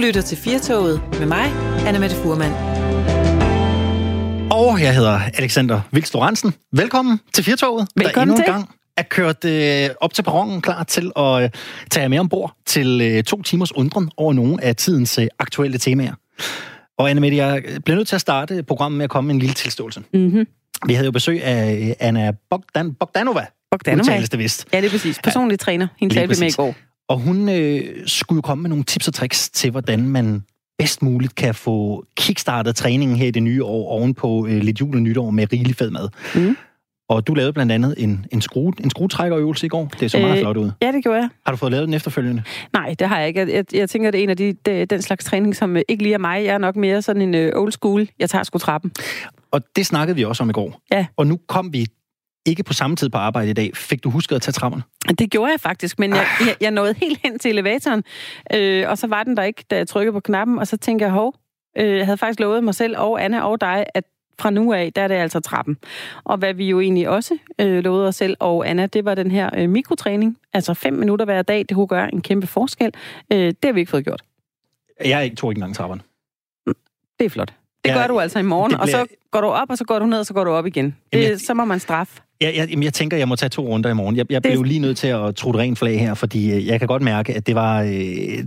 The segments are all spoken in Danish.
lytter til Firtoget med mig, Anna Mette Furman. Og jeg hedder Alexander Vils Lorentzen. Velkommen til Firtoget, Velkommen der endnu til. en gang er kørt øh, op til perronen, klar til at øh, tage jer med ombord til øh, to timers undren over nogle af tidens øh, aktuelle temaer. Og Anna Mette, jeg bliver nødt til at starte programmet med at komme med en lille tilståelse. Mm-hmm. Vi havde jo besøg af øh, Anna Bogdan, Bogdanova, Bogdanova. udtales det vist. Ja, det er præcis. Personlig træner. Hende talte vi med i går. Og hun øh, skulle jo komme med nogle tips og tricks til, hvordan man bedst muligt kan få kickstartet træningen her i det nye år, ovenpå øh, lidt jul og nytår med rigelig fed mad. Mm. Og du lavede blandt andet en, en, skrue, en skruetrækkerøvelse i går. Det så meget Øh, flot ud. Ja, det gjorde jeg. Har du fået lavet den efterfølgende? Nej, det har jeg ikke. Jeg, jeg, jeg tænker, det er en af de, de, den slags træning, som øh, ikke lige er mig. Jeg er nok mere sådan en øh, old school. Jeg tager sgu trappen. Og det snakkede vi også om i går. Ja. Og nu kom vi ikke på samme tid på arbejde i dag. Fik du husket at tage trapperne? Det gjorde jeg faktisk, men jeg, Ah. jeg, jeg nåede helt hen til elevatoren, øh, og så var den der ikke, da jeg trykkede på knappen, og så tænkte jeg, hov, øh, jeg havde faktisk lovet mig selv og Anna og dig, at fra nu af, der er det altså trappen. Og hvad vi jo egentlig også øh, lovede os selv og Anna, det var den her øh, mikrotræning. Altså fem minutter hver dag, det kunne gøre en kæmpe forskel. Øh, det har vi ikke fået gjort. Jeg tog ikke engang trapperne. Det er flot. Det Ja, gør du altså i morgen, det og bliver- så går du op, og så går du ned, og så går du op igen. Det, jeg- Så må man straffe. Jeg, jeg, jeg tænker, jeg må tage to runder i morgen. Jeg, jeg blev lige nødt til at tro ren flag her, fordi øh, jeg kan godt mærke, at det var, øh,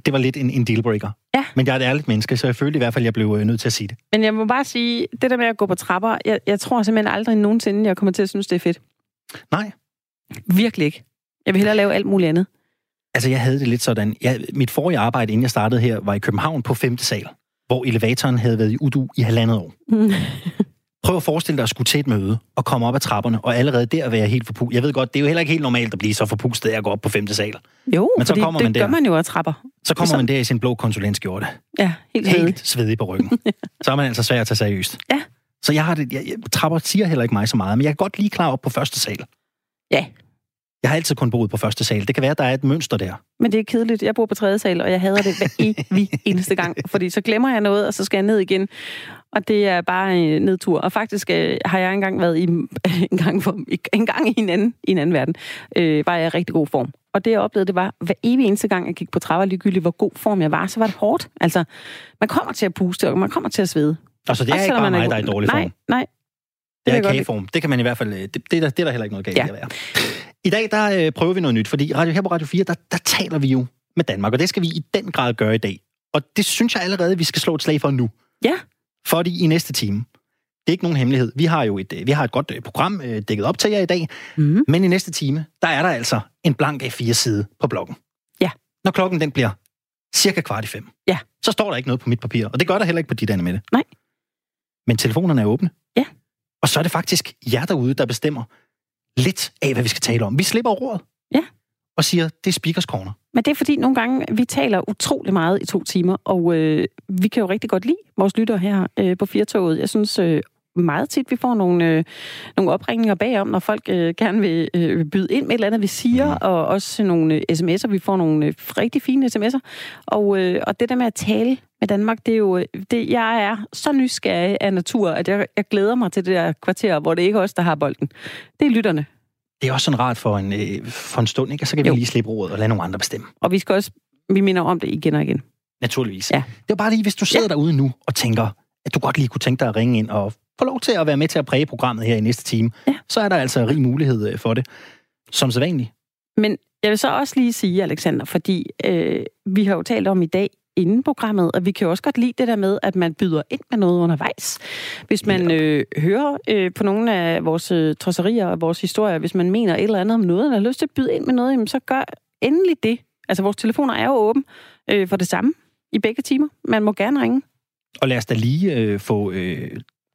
det var lidt en, en dealbreaker. Ja. Men jeg er et ærligt menneske, så jeg følte i hvert fald, at jeg blev øh, nødt til at sige det. Men jeg må bare sige, det der med at gå på trapper, jeg, jeg tror simpelthen aldrig nogensinde, jeg kommer til at synes, det er fedt. Nej. Virkelig ikke. Jeg vil hellere lave alt muligt andet. Altså, jeg havde det lidt sådan. Jeg, mit forrige arbejde, inden jeg startede her, var i København på 5. sal, hvor elevatoren havde været i udu i halvandet år. Prøv at forestille dig at skulle til et møde og komme op ad trapperne, og allerede der være helt forpustet. Jeg ved godt, det er jo heller ikke helt normalt at blive så forpustet af at gå op på 5. sal. Jo, Men så kommer det man der. gør man jo af trapper. Så kommer Så- man der i sin blå konsulentskjorte. Ja, helt, helt. helt svedig på ryggen. så er man altså svær at tage seriøst. Ja. Så jeg har det, jeg, jeg, trapper siger heller ikke mig så meget, men jeg kan godt lige klar op på første sal. Ja. Jeg har altid kun boet på første sal. Det kan være, at der er et mønster der. Men det er kedeligt. Jeg bor på tredje sal, og jeg hader det hver evig eneste gang. Fordi så glemmer jeg noget, og så skal jeg ned igen. Og det er bare en nedtur. Og faktisk øh, har jeg engang været i en gang, for, en gang i en anden, i en anden verden, øh, var jeg i rigtig god form. Og det jeg oplevede, det var, hver evig eneste gang, jeg gik på trapper, ligegyldigt hvor god form jeg var, så var det hårdt. Altså, man kommer til at puste, og man kommer til at svede. Altså, det er Også ikke bare mig, der er i dårlig nej, form. Nej, Det vil er kageform. Det kan man i hvert fald... øh, Det, det, er, der, det er der heller ikke noget galt ja. at være. I dag, der øh, prøver vi noget nyt, fordi radio, her på Radio 4, der, der taler vi jo med Danmark, og det skal vi i den grad gøre i dag. Og det synes jeg allerede, vi skal slå et slag for nu. Ja. Fordi i næste time, det er ikke nogen hemmelighed. Vi har jo et, øh, vi har et godt øh, program øh, dækket op til jer i dag, Mm. men i næste time, der er der altså en blank A4-side på bloggen. Ja. Når klokken den bliver cirka kvart i fem, Ja. så står der ikke noget på mit papir, og det gør der heller ikke på dit, Anne Mette. Nej. Men telefonerne er åbne. Ja. Og så er det faktisk jer derude, der bestemmer lidt af, hvad vi skal tale om. Vi slipper rådet. Ja. Og siger, det er speakers corner. Men det er fordi, nogle gange, vi taler utrolig meget i to timer, og øh, vi kan jo rigtig godt lide vores lytter her øh, på Firtoget. Jeg synes øh, meget tit, vi får nogle, øh, nogle opringninger bagom, når folk øh, gerne vil øh, byde ind med et eller andet, vi siger, mm. og også nogle øh, sms'er. Vi får nogle øh, rigtig fine sms'er. Og, øh, og det der med at tale med Danmark, det er jo... øh, Det, jeg er så nysgerrig af natur, at jeg, jeg glæder mig til det der kvarter, hvor det ikke er os, der har bolden. Det er lytterne. Det er også sådan rart for en, øh, for en stund, ikke? Og så kan Jo. vi lige slippe rådet og lade nogle andre bestemme. Og vi skal også... Vi minder om det igen og igen. Naturligvis. Ja. Det er bare lige, hvis du sidder ja. derude nu og tænker, at du godt lige kunne tænke dig at ringe ind og få lov til at være med til at præge programmet her i næste time, Ja. så er der altså rig mulighed øh, for det. Som sædvanligt. Men jeg vil så også lige sige, Alexander, fordi øh, vi har jo talt om i dag inden programmet, og vi kan jo også godt lide det der med, at man byder ind med noget undervejs. Hvis man øh, hører øh, på nogle af vores øh, trosserier og vores historier, hvis man mener et eller andet om noget, eller har lyst til at byde ind med noget, jamen, så gør endelig det. Altså, vores telefoner er jo åbne øh, for det samme i begge timer. Man må gerne ringe. Og lad os da lige øh, få øh,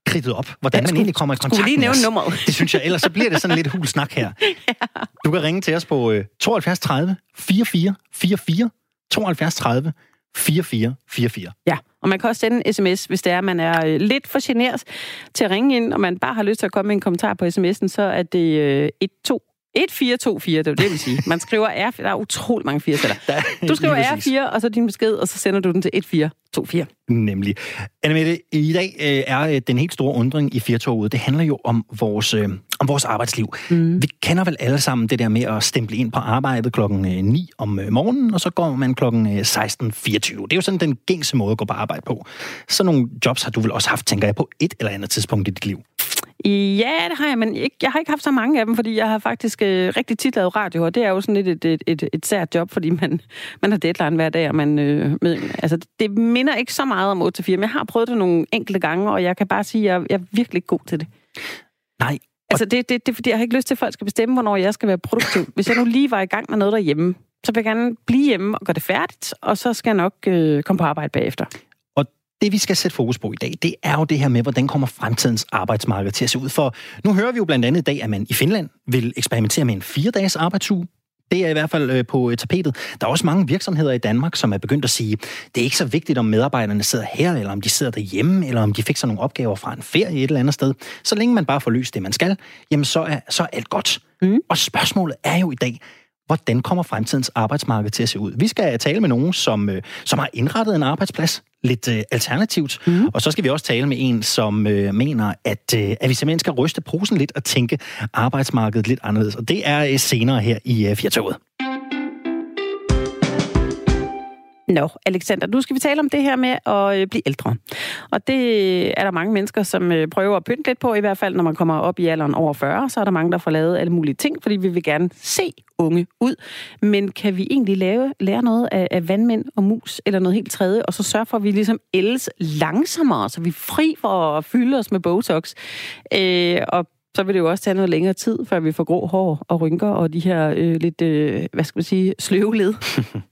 kridtet op, hvordan Ja, man skulle- egentlig kommer i kontakt lige nævne nummeret? Det synes jeg, ellers så bliver det sådan lidt hul snak her. Du kan ringe til os på øh, 72 30 44 44 72 30 44 44. Ja, og man kan også sende en sms, hvis det er, at man er øh, lidt for generet til at ringe ind, og man bare har lyst til at komme med en kommentar på sms'en, så er det øh, 1424, det er det, vil sige. Man skriver R4, der er utrolig mange firestaller. Du skriver R4, og så din besked, og så sender du den til 1424. Nemlig. Annemette, i dag øh, er øh, den helt store undring i Firtoget, det handler jo om vores, øh, om vores arbejdsliv. Mm. Vi kender vel alle sammen det der med at stemple ind på arbejdet klokken 9 om morgenen, og så går man klokken 16.24. Det er jo sådan den gængse måde at gå på arbejde på. Så nogle jobs har du vel også haft, tænker jeg, på et eller andet tidspunkt i dit liv. Ja, det har jeg, men ikke, jeg har ikke haft så mange af dem, fordi jeg har faktisk øh, rigtig tit lavet radio, og det er jo sådan lidt et, et, et, et sært job, fordi man, man har deadline hver dag, og man, øh, med, altså, det minder ikke så meget om 8-4, men jeg har prøvet det nogle enkelte gange, og jeg kan bare sige, at jeg, jeg er virkelig god til det. Nej. Altså, det, det, det er fordi, jeg har ikke lyst til, at folk skal bestemme, hvornår jeg skal være produktiv. Hvis jeg nu lige var i gang med noget derhjemme, så vil jeg gerne blive hjemme og gøre det færdigt, og så skal jeg nok øh, komme på arbejde bagefter. Det, vi skal sætte fokus på i dag, det er jo det her med, hvordan kommer fremtidens arbejdsmarked til at se ud. For nu hører vi jo blandt andet i dag, at man i Finland vil eksperimentere med en fire-dages arbejdsuge. Det er i hvert fald øh, på tapetet. Der er også mange virksomheder i Danmark, som er begyndt at sige, det er ikke så vigtigt, om medarbejderne sidder her, eller om de sidder derhjemme, eller om de fik sig nogle opgaver fra en ferie et eller andet sted. Så længe man bare får løst det, man skal, jamen så er, så er alt godt. Mm. Og spørgsmålet er jo i dag, hvordan kommer fremtidens arbejdsmarked til at se ud? Vi skal tale med nogen, som, øh, som har indrettet en arbejdsplads lidt øh, alternativt, mm. og så skal vi også tale med en, som øh, mener, at, øh, at vi simpelthen skal ryste posen lidt og tænke arbejdsmarkedet lidt anderledes. Og det er øh, senere her i øh, Fjertoget. Nå, Alexander, nu skal vi tale om det her med at øh, blive ældre. Og det er der mange mennesker, som øh, prøver at pynte lidt på, i hvert fald når man kommer op i alderen over 40, så er der mange, der får lavet alle mulige ting, fordi vi vil gerne se unge ud. Men kan vi egentlig lave, lære noget af, af vandmænd og mus, eller noget helt tredje, og så sørge for, at vi ligesom ældes langsommere, så vi er fri for at fylde os med Botox? Øh, og så vil det jo også tage noget længere tid, før vi får grå hår og rynker og de her øh, lidt, øh, hvad skal man sige, sløve led.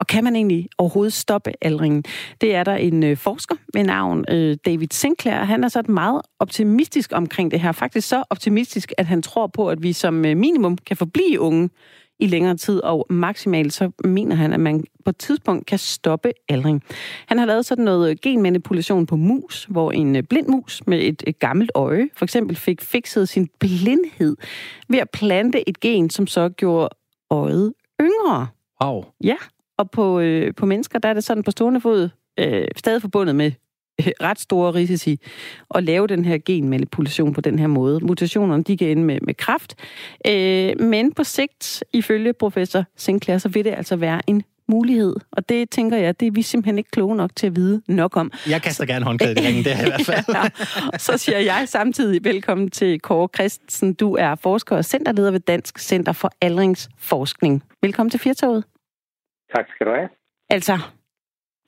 Og kan man egentlig overhovedet stoppe aldringen? Det er der en øh, forsker med navn øh, David Sinclair. Han er så meget optimistisk omkring det her. Faktisk så optimistisk, at han tror på, at vi som øh, minimum kan forblive unge i længere tid, og maksimalt så mener han, at man på et tidspunkt kan stoppe aldring. Han har lavet sådan noget genmanipulation på mus, hvor en blind mus med et, et gammelt øje for eksempel fik fikset sin blindhed ved at plante et gen, som så gjorde øjet yngre. Wow. Ja, og på, øh, på mennesker, der er det sådan på stående fod øh, stadig forbundet med øh, ret store risici at lave den her genmanipulation på den her måde. Mutationerne, de kan ende med, med kraft. Øh, men på sigt, ifølge professor Sinclair, så vil det altså være en mulighed. Og det tænker jeg, det er vi simpelthen ikke kloge nok til at vide nok om. Jeg kaster gerne håndklædet i ringen, det her i hvert fald. ja, så siger jeg samtidig velkommen til Kåre Christensen. Du er forsker og centerleder ved Dansk Center for Aldringsforskning. Velkommen til Firtoget. Tak skal du have. Altså,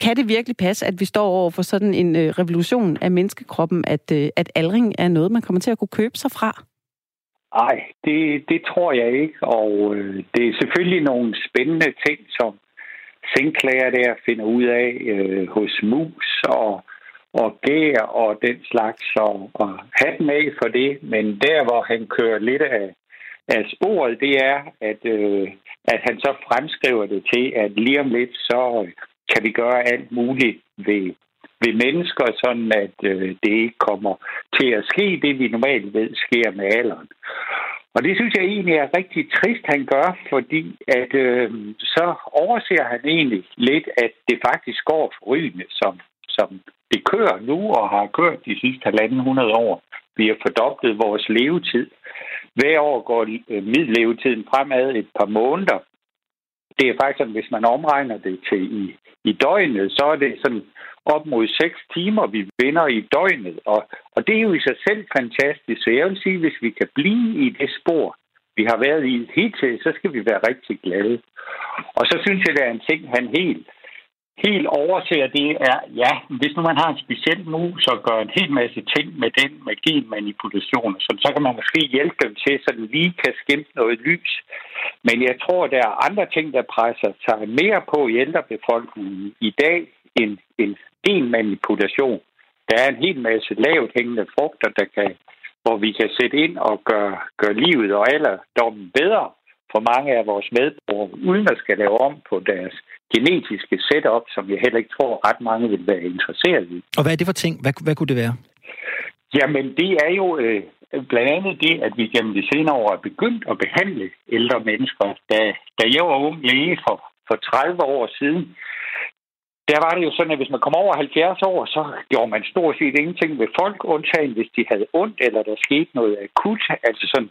kan det virkelig passe, at vi står over for sådan en øh, revolution af menneskekroppen, at, øh, at aldring er noget, man kommer til at kunne købe sig fra? Nej, det, det tror jeg ikke, og øh, det er selvfølgelig nogle spændende ting, som Sinclair der finder ud af øh, hos mus og, og gær og den slags, og, og den af for det, men der, hvor han kører lidt af, af sporet, det er, at, øh, at han så fremskriver det til, at lige om lidt, så øh, kan vi gøre alt muligt ved, ved mennesker, sådan at øh, det ikke kommer til at ske det, vi normalt ved sker med alderen. Og det synes jeg egentlig er rigtig trist, han gør, fordi at øh, så overser han egentlig lidt, at det faktisk går forrygende, som, som det kører nu og har kørt de sidste halvanden hundrede år. Vi har fordoblet vores levetid. Hver år går øh, middellevetiden fremad et par måneder. Det er faktisk sådan, hvis man omregner det til i, i døgnet, så er det sådan op mod 6 timer, vi vinder i døgnet. Og, og det er jo i sig selv fantastisk. Så jeg vil sige, hvis vi kan blive i det spor, vi har været i hidtil, så skal vi være rigtig glade. Og så synes jeg, der er en ting, han helt helt overser, det er, ja, hvis nu man har en speciel nu, så gør en hel masse ting med den, med genmanipulation, så, så kan man måske hjælpe dem til, så de lige kan skimpe noget lys. Men jeg tror, der er andre ting, der presser sig mere på i ældrebefolkningen i dag end, end genmanipulation. Der er en hel masse lavt hængende frugter, der kan, hvor vi kan sætte ind og gøre, gøre livet og alderdommen bedre for mange af vores medborgere, uden at skal lave om på deres genetiske setup, som jeg heller ikke tror, ret mange vil være interesseret i. Og hvad er det for ting? Hvad, hvad kunne det være? Jamen, det er jo, øh, blandt andet det, at vi gennem de senere år er begyndt at behandle ældre mennesker. Da, da jeg var ung læge for, for 30 år siden, der var det jo sådan, at hvis man kom over 70 år, så gjorde man stort set ingenting ved folk, undtagen hvis de havde ondt, eller der skete noget akut. Altså sådan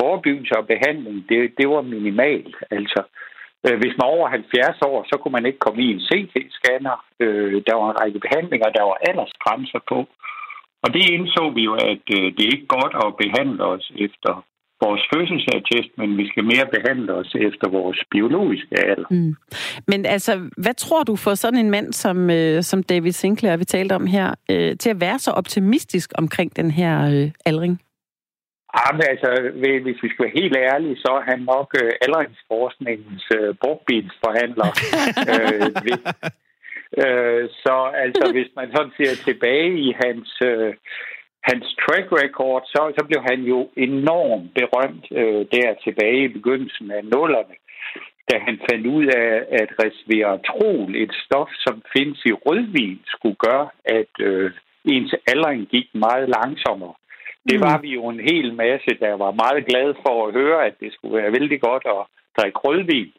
forebyggelse og behandling, det, det var minimalt. Altså, øh, Øh, hvis man var over 70 år, så kunne man ikke komme i en CT-scanner. Øh, der var en række behandlinger, der var aldersgrænser på. Og det indså vi jo, at øh, det er ikke godt at behandle os efter vores fødselsattest, men vi skal mere behandle os efter vores biologiske alder. Mm. Men altså, hvad tror du for sådan en mand som, øh, som David Sinclair, vi talte om her, øh, til at være så optimistisk omkring den her øh, aldring? Jamen, altså, hvis vi skal være helt ærlige, så er han nok øh, aldringsforskningens øh, brugbilsforhandler. øh, øh, så altså, hvis man sådan ser tilbage i hans, øh, hans track record, så, så blev han jo enormt berømt øh, der tilbage i begyndelsen af nullerne, da han fandt ud af, at resveratrol, et stof, som findes i rødvin, skulle gøre, at øh, ens aldring gik meget langsommere. Det var mm. vi jo en hel masse, der var meget glade for at høre, at det skulle være vældig godt at drikke rødvin.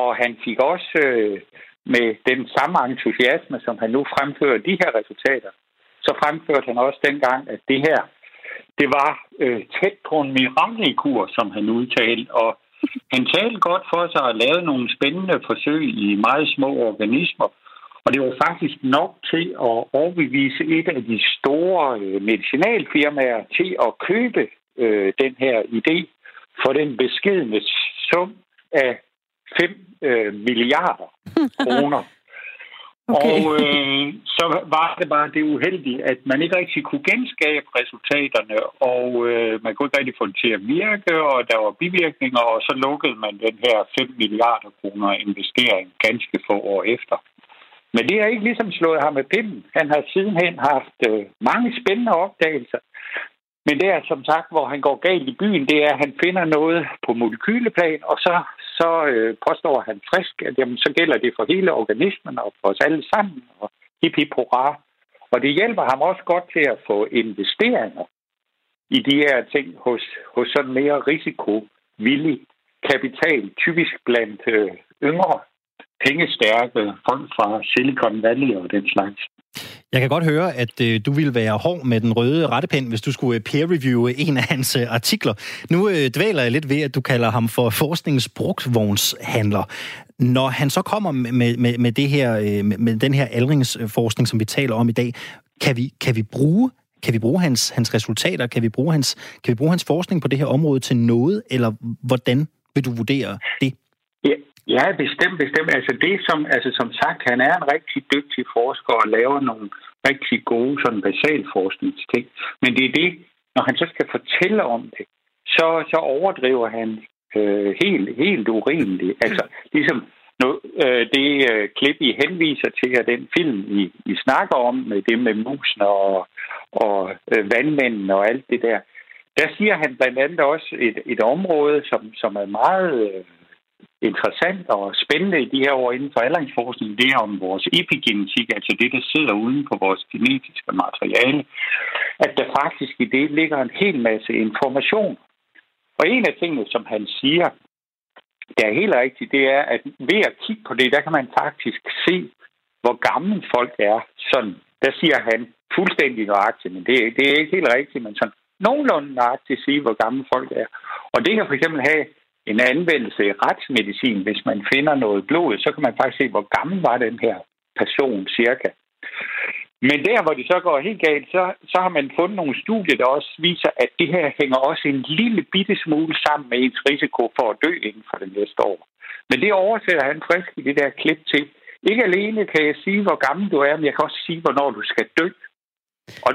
Og han fik også øh, med den samme entusiasme, som han nu fremfører de her resultater, så fremførte han også dengang, at det her, det var øh, tæt på en mirakelkur, som han udtalte, og han talte godt for sig og lavede nogle spændende forsøg i meget små organismer, og det var faktisk nok til at overbevise et af de store øh, medicinalfirmaer til at købe øh, den her idé for den beskedende sum af 5 øh, milliarder kroner. Okay. Og øh, så var det bare det uheldige, at man ikke rigtig kunne genskabe resultaterne, og øh, man kunne ikke rigtig få det til at virke, og der var bivirkninger, og så lukkede man den her 5 milliarder kroner investering ganske få år efter. Men det har ikke ligesom slået ham med pinden. Han har sidenhen haft øh, mange spændende opdagelser. Men det er som sagt, hvor han går galt i byen, det er, at han finder noget på molekyleplan, og så, så øh, påstår han frisk, at jamen, så gælder det for hele organismen og for os alle sammen, og hip hip hurra. Og det hjælper ham også godt til at få investeringer i de her ting hos, hos sådan mere risikovillig kapital, typisk blandt øh, yngre pengestærke folk fra Silicon Valley og den slags. Jeg kan godt høre, at øh, du ville være hård med den røde rettepind, hvis du skulle øh, peer-reviewe en af hans øh, artikler. Nu øh, dvæler jeg lidt ved, at du kalder ham for forskningens brugtvognshandler. Når han så kommer med, med, med, det her, øh, med den her aldringsforskning, som vi taler om i dag, kan vi, kan vi bruge kan vi bruge hans, hans resultater? Kan vi bruge hans, kan vi bruge hans forskning på det her område til noget? Eller hvordan vil du vurdere det? Ja, Ja, bestemt, bestemt. Altså det, som, altså som sagt, han er en rigtig dygtig forsker og laver nogle rigtig gode sådan basalforskningsting. Men det er det, når han så skal fortælle om det, så, så overdriver han øh, helt, helt urimeligt. Altså ligesom nu, øh, det øh, klip, I henviser til, og den film, I, I snakker om, med det med musen og, og øh, vandmændene og alt det der, der siger han blandt andet også et, et område, som, som er meget... Øh, interessant og spændende i de her år inden for aldringsforskning, det er om vores epigenetik, altså det, der sidder uden på vores genetiske materiale, at der faktisk i det ligger en hel masse information. Og en af tingene, som han siger, der er helt rigtigt, det er, at ved at kigge på det, der kan man faktisk se, hvor gamle folk er. Sådan, der siger han fuldstændig nøjagtigt, men det, det er ikke helt rigtigt, men sådan nogenlunde nøjagtigt sige, hvor gamle folk er. Og det kan for eksempel have en anvendelse i retsmedicin. Hvis man finder noget blod, så kan man faktisk se, hvor gammel var den her person cirka. Men der, hvor det så går helt galt, så, så har man fundet nogle studier, der også viser, at det her hænger også en lille bitte smule sammen med ens risiko for at dø inden for det næste år. Men det oversætter han frisk i det der klip til. Ikke alene kan jeg sige, hvor gammel du er, men jeg kan også sige, hvornår du skal dø. Og,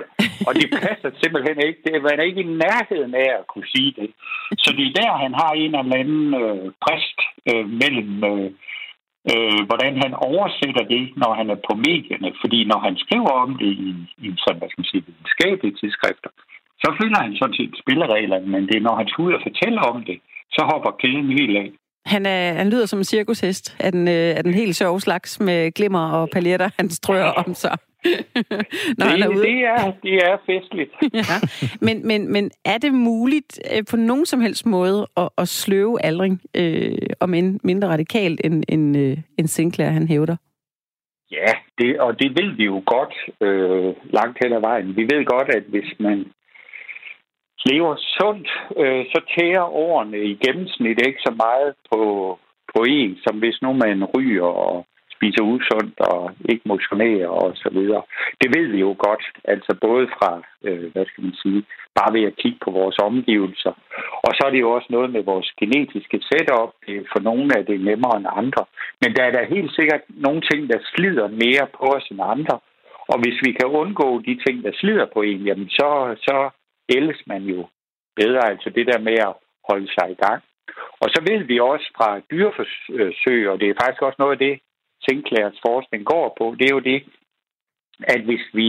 og det passer simpelthen ikke. Det, man er ikke i nærheden af at kunne sige det. Så det er der, han har en eller anden øh, præst øh, mellem, øh, øh, hvordan han oversætter det, når han er på medierne. Fordi når han skriver om det i, i sådan, hvad skal man sige, videnskabelige tidsskrifter, så følger han sådan set spillereglerne, men det er, når han skal ud og fortælle om det, så hopper kæden helt af. Han, er, han lyder som en cirkushest af den, øh, af den helt sjove slags med glimmer og paljetter, han strøger om sig. Når det, han er ude. Det, er, det er festligt. ja. men, men, men er det muligt øh, på nogen som helst måde at, at sløve aldring, øh, om end mindre radikalt end, end, øh, end Sinclair, han hævder? Ja, det, og det ved vi jo godt øh, langt hen ad vejen. Vi ved godt, at hvis man lever sundt, øh, så tærer årene i gennemsnit ikke så meget på, på en, som hvis nu man ryger og spiser usundt og ikke motionerer og så videre. Det ved vi jo godt, altså både fra, øh, hvad skal man sige, bare ved at kigge på vores omgivelser. Og så er det jo også noget med vores genetiske setup. For nogle er det nemmere end andre. Men der er da helt sikkert nogle ting, der slider mere på os end andre. Og hvis vi kan undgå de ting, der slider på en, jamen så, så ældes man jo bedre. Altså det der med at holde sig i gang. Og så ved vi også fra dyreforsøg, og det er faktisk også noget af det, Sinclairs forskning går på, det er jo det, at hvis vi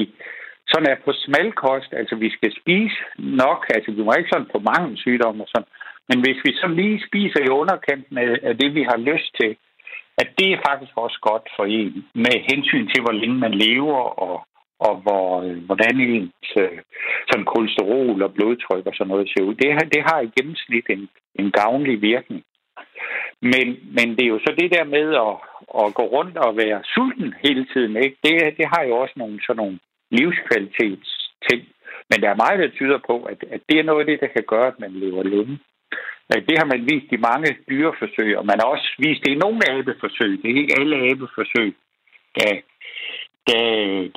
sådan er på smalkost, altså vi skal spise nok, altså vi må ikke sådan på mange sygdomme og sådan, men hvis vi så lige spiser i underkanten af det, vi har lyst til, at det er faktisk også godt for en, med hensyn til, hvor længe man lever, og, og hvor, øh, hvordan ens øh, sådan kolesterol og blodtryk og sådan noget ser ud. Det, det har i gennemsnit en, en gavnlig virkning. Men, men det er jo så det der med at, at gå rundt og være sulten hele tiden, ikke? Det, det har jo også nogle sådan nogle livskvalitetsting. Men der er meget, der tyder på, at, at det er noget af det, der kan gøre, at man lever længe. Øh, det har man vist i mange dyreforsøg, og man har også vist det i nogle abeforsøg. Det er ikke alle abeforsøg, der, der,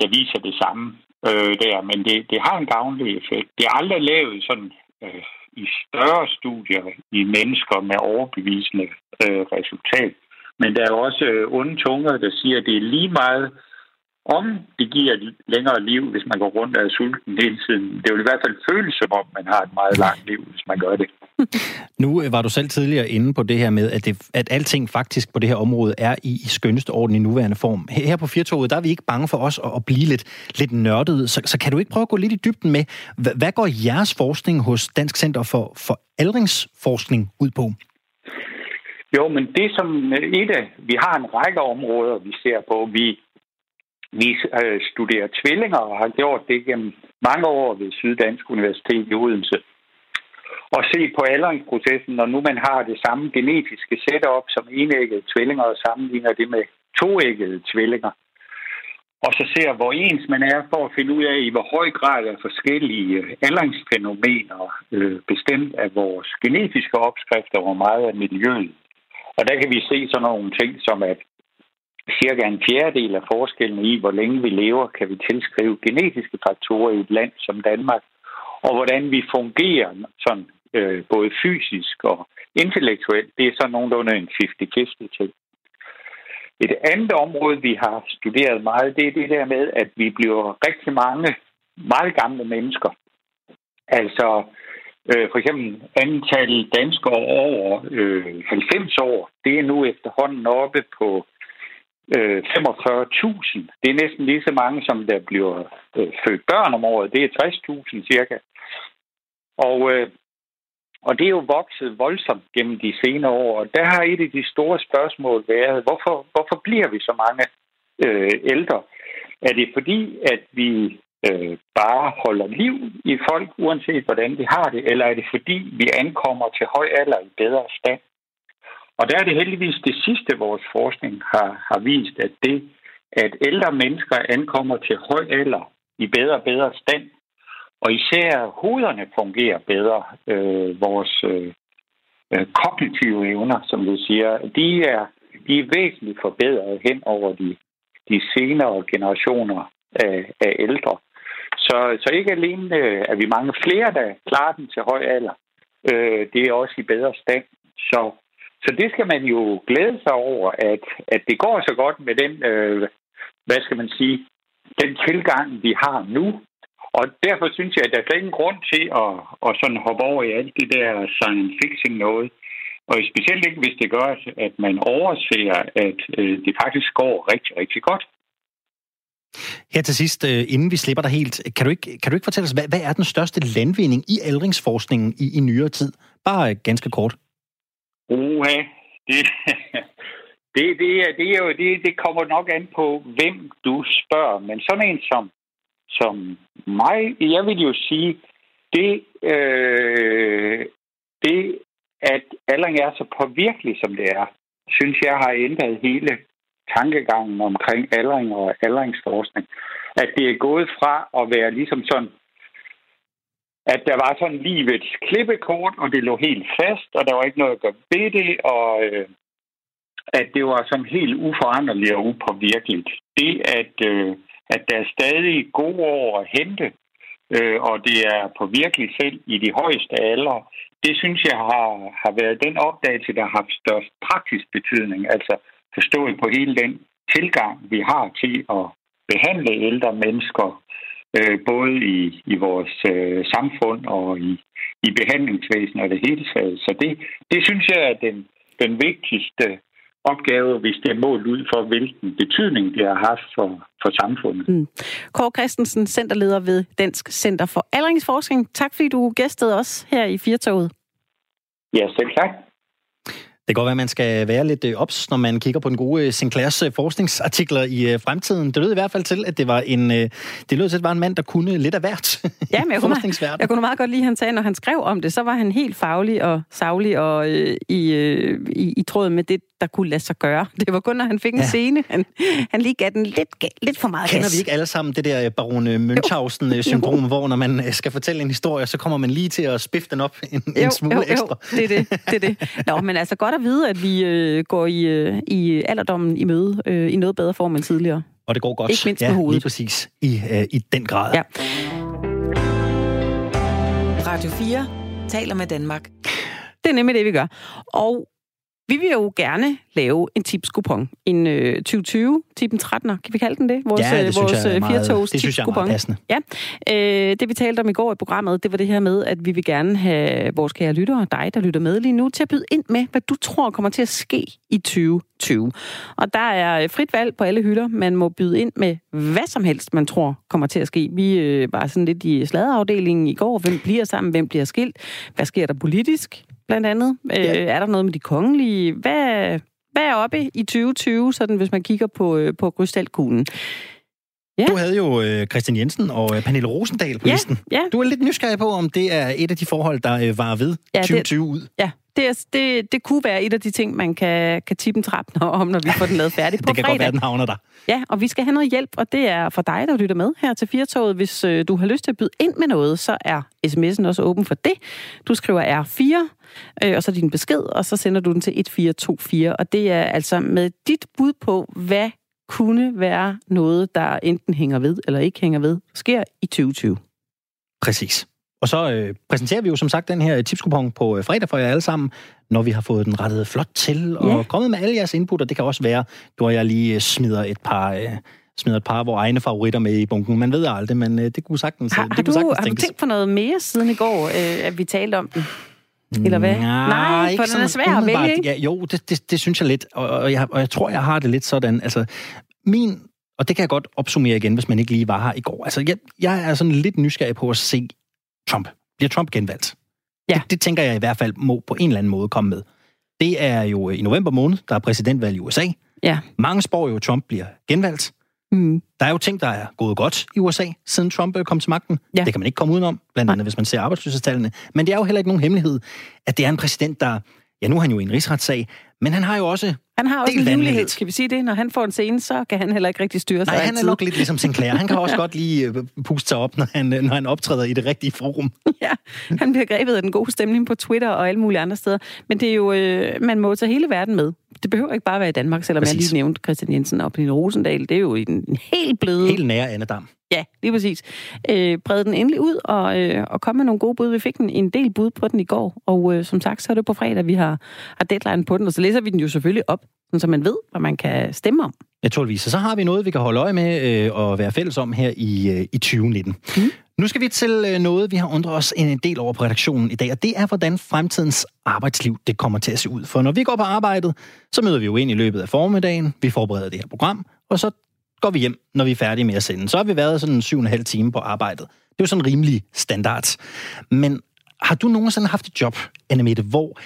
der viser det samme øh, der, men det, det har en gavnlig effekt. Det er aldrig lavet sådan øh, i større studier i mennesker med overbevisende øh, resultat. Men der er også øh, onde tunger, der siger, at det er lige meget om det giver et længere liv, hvis man går rundt og er sulten hele tiden. Det vil i hvert fald føles som om, man har et meget langt liv, hvis man gør det. Nu øh, var du selv tidligere inde på det her med, at, det, at alting faktisk på det her område er i, i skønneste orden i nuværende form. Her på Firtoget, der er vi ikke bange for os at, at blive lidt, lidt nørdet. Så, så kan du ikke prøve at gå lidt i dybden med, hvad, hvad går jeres forskning hos Dansk Center for, for Aldringsforskning ud på? Jo, men det som et af, vi har en række områder, vi ser på. Vi vi øh, studerer tvillinger og har gjort det gennem mange år ved Syddansk Universitet i Odense. Og se på aldringsprocessen, når nu man har det samme genetiske setup som enæggede tvillinger og sammenligner det med toæggede tvillinger. Og så ser, hvor ens man er for at finde ud af, i hvor høj grad er forskellige aldringsfænomener øh, bestemt af vores genetiske opskrifter, hvor meget af miljøet. Og der kan vi se sådan nogle ting som, at cirka en fjerdedel af forskellen i, hvor længe vi lever, kan vi tilskrive genetiske faktorer i et land som Danmark, og hvordan vi fungerer sådan, øh, både fysisk og intellektuelt, det er sådan nogenlunde en 50-50 ting. Et andet område, vi har studeret meget, det er det der med, at vi bliver rigtig mange meget gamle mennesker. Altså øh, for eksempel antallet danskere over øh, 90 år, det er nu efterhånden oppe på øh, 45.000. Det er næsten lige så mange, som der bliver øh, født børn om året. Det er 60.000 cirka. Og, øh, og det er jo vokset voldsomt gennem de senere år. Og der har et af de store spørgsmål været, hvorfor, hvorfor bliver vi så mange øh, ældre? Er det fordi, at vi øh, bare holder liv i folk, uanset hvordan de har det, eller er det fordi, vi ankommer til høj alder i bedre stand? Og der er det heldigvis det sidste, vores forskning har, har vist, at det, at ældre mennesker ankommer til høj alder i bedre og bedre stand, og især hovederne fungerer bedre, øh, vores øh, øh kognitive evner, som vi siger, de er, de er væsentligt forbedret hen over de, de senere generationer af, af ældre. Så, så ikke alene øh, er vi mange flere, der klarer den til høj alder, øh, det er også i bedre stand. Så så det skal man jo glæde sig over, at, at det går så godt med den, øh, hvad skal man sige, den tilgang, vi har nu. Og derfor synes jeg, at der er ingen grund til at, at sådan hoppe over i alt det der science fiction noget. Og specielt ikke, hvis det gør, at man overser, at øh, det faktisk går rigtig, rigtig godt. Her til sidst, øh, inden vi slipper dig helt, kan du ikke, kan du ikke fortælle os, hvad, hvad er den største landvinding i aldringsforskningen i, i nyere tid? Bare øh, ganske kort. Uha, det, det, det, er, det, er jo, det, det kommer nok an på, hvem du spørger. Men sådan en som, som mig, jeg vil jo sige, det, øh, det at alderen er så påvirkelig, som det er, synes jeg har ændret hele tankegangen omkring aldring og aldringsforskning. At det er gået fra at være ligesom sådan, at der var sådan livets klippekort, og det lå helt fast, og der var ikke noget at gøre ved det, og øh, at det var sådan helt uforanderligt og upåvirkeligt. Det, at, øh, at der er stadig gode år at hente, øh, og det er på virkelig selv i de højeste alder, det synes jeg har, har været den opdagelse, der har haft størst praktisk betydning. Altså forstået på hele den tilgang, vi har til at behandle ældre mennesker, øh, både i, i vores øh, samfund og i, i behandlingsvæsen og det hele taget. Så det, det synes jeg er den, den vigtigste opgave, hvis det er målt ud for, hvilken betydning det har haft for, for samfundet. Mm. Kåre Christensen, centerleder ved Dansk Center for Aldringsforskning. Tak fordi du gæstede os her i Firtoget. Ja, selv tak. Det kan godt være, at man skal være lidt øh, ops, når man kigger på den gode øh, Sinclairs øh, forskningsartikler i fremtiden. Det lød i hvert fald til, at det var en, det lød til, at det var en mand, der kunne lidt af hvert. Ja, men jeg kunne, jeg kunne meget godt lide, at han sagde, når han skrev om det, så var han helt faglig og savlig og øh, i, øh, i, i tråd med det, der kunne lade sig gøre. Det var kun, når han fik en ja. scene, han, han lige gav den lidt, lidt for meget Kender gas. vi ikke alle sammen det der baron Münchhausen-syndrom, hvor når man skal fortælle en historie, så kommer man lige til at spifte den op en, jo, en smule jo, ekstra? Jo, det er det, det er det. Nå, men altså godt at vide, at vi øh, går i, øh, i alderdommen i møde øh, i noget bedre form end tidligere. Og det går godt. Ikke mindst ja, med hovedet. lige præcis. I, øh, I den grad. Ja. Radio 4 taler med Danmark. Det er nemlig det, vi gør. Og vi vil jo gerne lave en tipskupon. En øh, 2020 tippen 13'er. Kan vi kalde den det? Vores, ja, det øh, synes vores jeg er øh, meget, det synes jeg er meget passende. Ja. Øh, det vi talte om i går i programmet, det var det her med, at vi vil gerne have vores kære lyttere, dig der lytter med lige nu, til at byde ind med, hvad du tror kommer til at ske i 2020. Og der er frit valg på alle hylder. Man må byde ind med hvad som helst, man tror kommer til at ske. Vi øh, var sådan lidt i sladerafdelingen i går. Hvem bliver sammen? Hvem bliver skilt? Hvad sker der politisk? Blandt andet. Ja. Øh, er der noget med de kongelige? Hvad, hvad er oppe i 2020, sådan hvis man kigger på, øh, på krystalkuglen? Ja. Du havde jo øh, Christian Jensen og øh, Pernille Rosendal på ja, listen. Ja. Du er lidt nysgerrig på, om det er et af de forhold, der øh, var ved ja, 2020 det, ud. Ja, det, er, det, det kunne være et af de ting, man kan, kan tippe en trap om, når vi får den lavet færdig på Det kan fredag. godt være, den havner der. Ja, og vi skal have noget hjælp, og det er for dig, der lytter med her til Firtoget. Hvis øh, du har lyst til at byde ind med noget, så er sms'en også åben for det. Du skriver R4, øh, og så din besked, og så sender du den til 1424. Og det er altså med dit bud på, hvad kunne være noget, der enten hænger ved eller ikke hænger ved, sker i 2020. Præcis. Og så øh, præsenterer vi jo som sagt den her tipskupon på øh, fredag for jer alle sammen, når vi har fået den rettet flot til og ja. kommet med alle jeres input, og det kan også være, du og jeg lige øh, smider et par... Øh, smider et par af vores egne favoritter med i bunken. Man ved aldrig, men øh, det kunne sagtens Har, det har, kunne du, sagtens har du tænkt på noget mere siden i går, øh, at vi talte om den? Eller hvad? Nej, Nej for den er svær at vælge, ikke? Ja, jo, det, det, det synes jeg lidt, og, og, jeg, og jeg tror, jeg har det lidt sådan, altså, min, og det kan jeg godt opsummere igen, hvis man ikke lige var her i går. Altså, jeg, jeg er sådan lidt nysgerrig på at se Trump. Bliver Trump genvalgt? Ja. Det, det tænker jeg i hvert fald må på en eller anden måde komme med. Det er jo i november måned, der er præsidentvalg i USA. Ja. Mange spår jo, at Trump bliver genvalgt. Mm. Der er jo ting, der er gået godt i USA, siden Trump kom til magten. Ja. Det kan man ikke komme udenom, blandt andet hvis man ser arbejdsløshedstallene. Men det er jo heller ikke nogen hemmelighed, at det er en præsident, der... Ja, nu er han jo i en rigsretssag, men han har jo også han har også en livlighed, skal vi sige det? Når han får en scene, så kan han heller ikke rigtig styre sig Nej, han er nok lidt ligesom Sinclair. Han kan også godt lige øh, puste sig op, når han, øh, når han optræder i det rigtige forum. Ja, han bliver grebet af den gode stemning på Twitter og alle mulige andre steder. Men det er jo, øh, man må tage hele verden med. Det behøver ikke bare være i Danmark, selvom præcis. jeg lige nævnte Christian Jensen og Pernille Rosendal. Det er jo en helt bløde... Helt nære Annedam. Ja, lige præcis. Øh, bred den endelig ud og, øh, og kom med nogle gode bud. Vi fik en, en del bud på den i går, og øh, som sagt, så er det på fredag, vi har, har deadline på den, og så læser vi den jo selvfølgelig op, så man ved, hvad man kan stemme om. Naturligvis. Og så har vi noget, vi kan holde øje med øh, og være fælles om her i, øh, i 2019. Mm. Nu skal vi til øh, noget, vi har undret os en del over på redaktionen i dag, og det er, hvordan fremtidens arbejdsliv det kommer til at se ud. For når vi går på arbejdet, så møder vi jo ind i løbet af formiddagen, vi forbereder det her program, og så går vi hjem, når vi er færdige med at sende. Så har vi været sådan syv og en halv time på arbejdet. Det er jo sådan rimelig standard. Men har du nogensinde haft et job, Annemette, hvor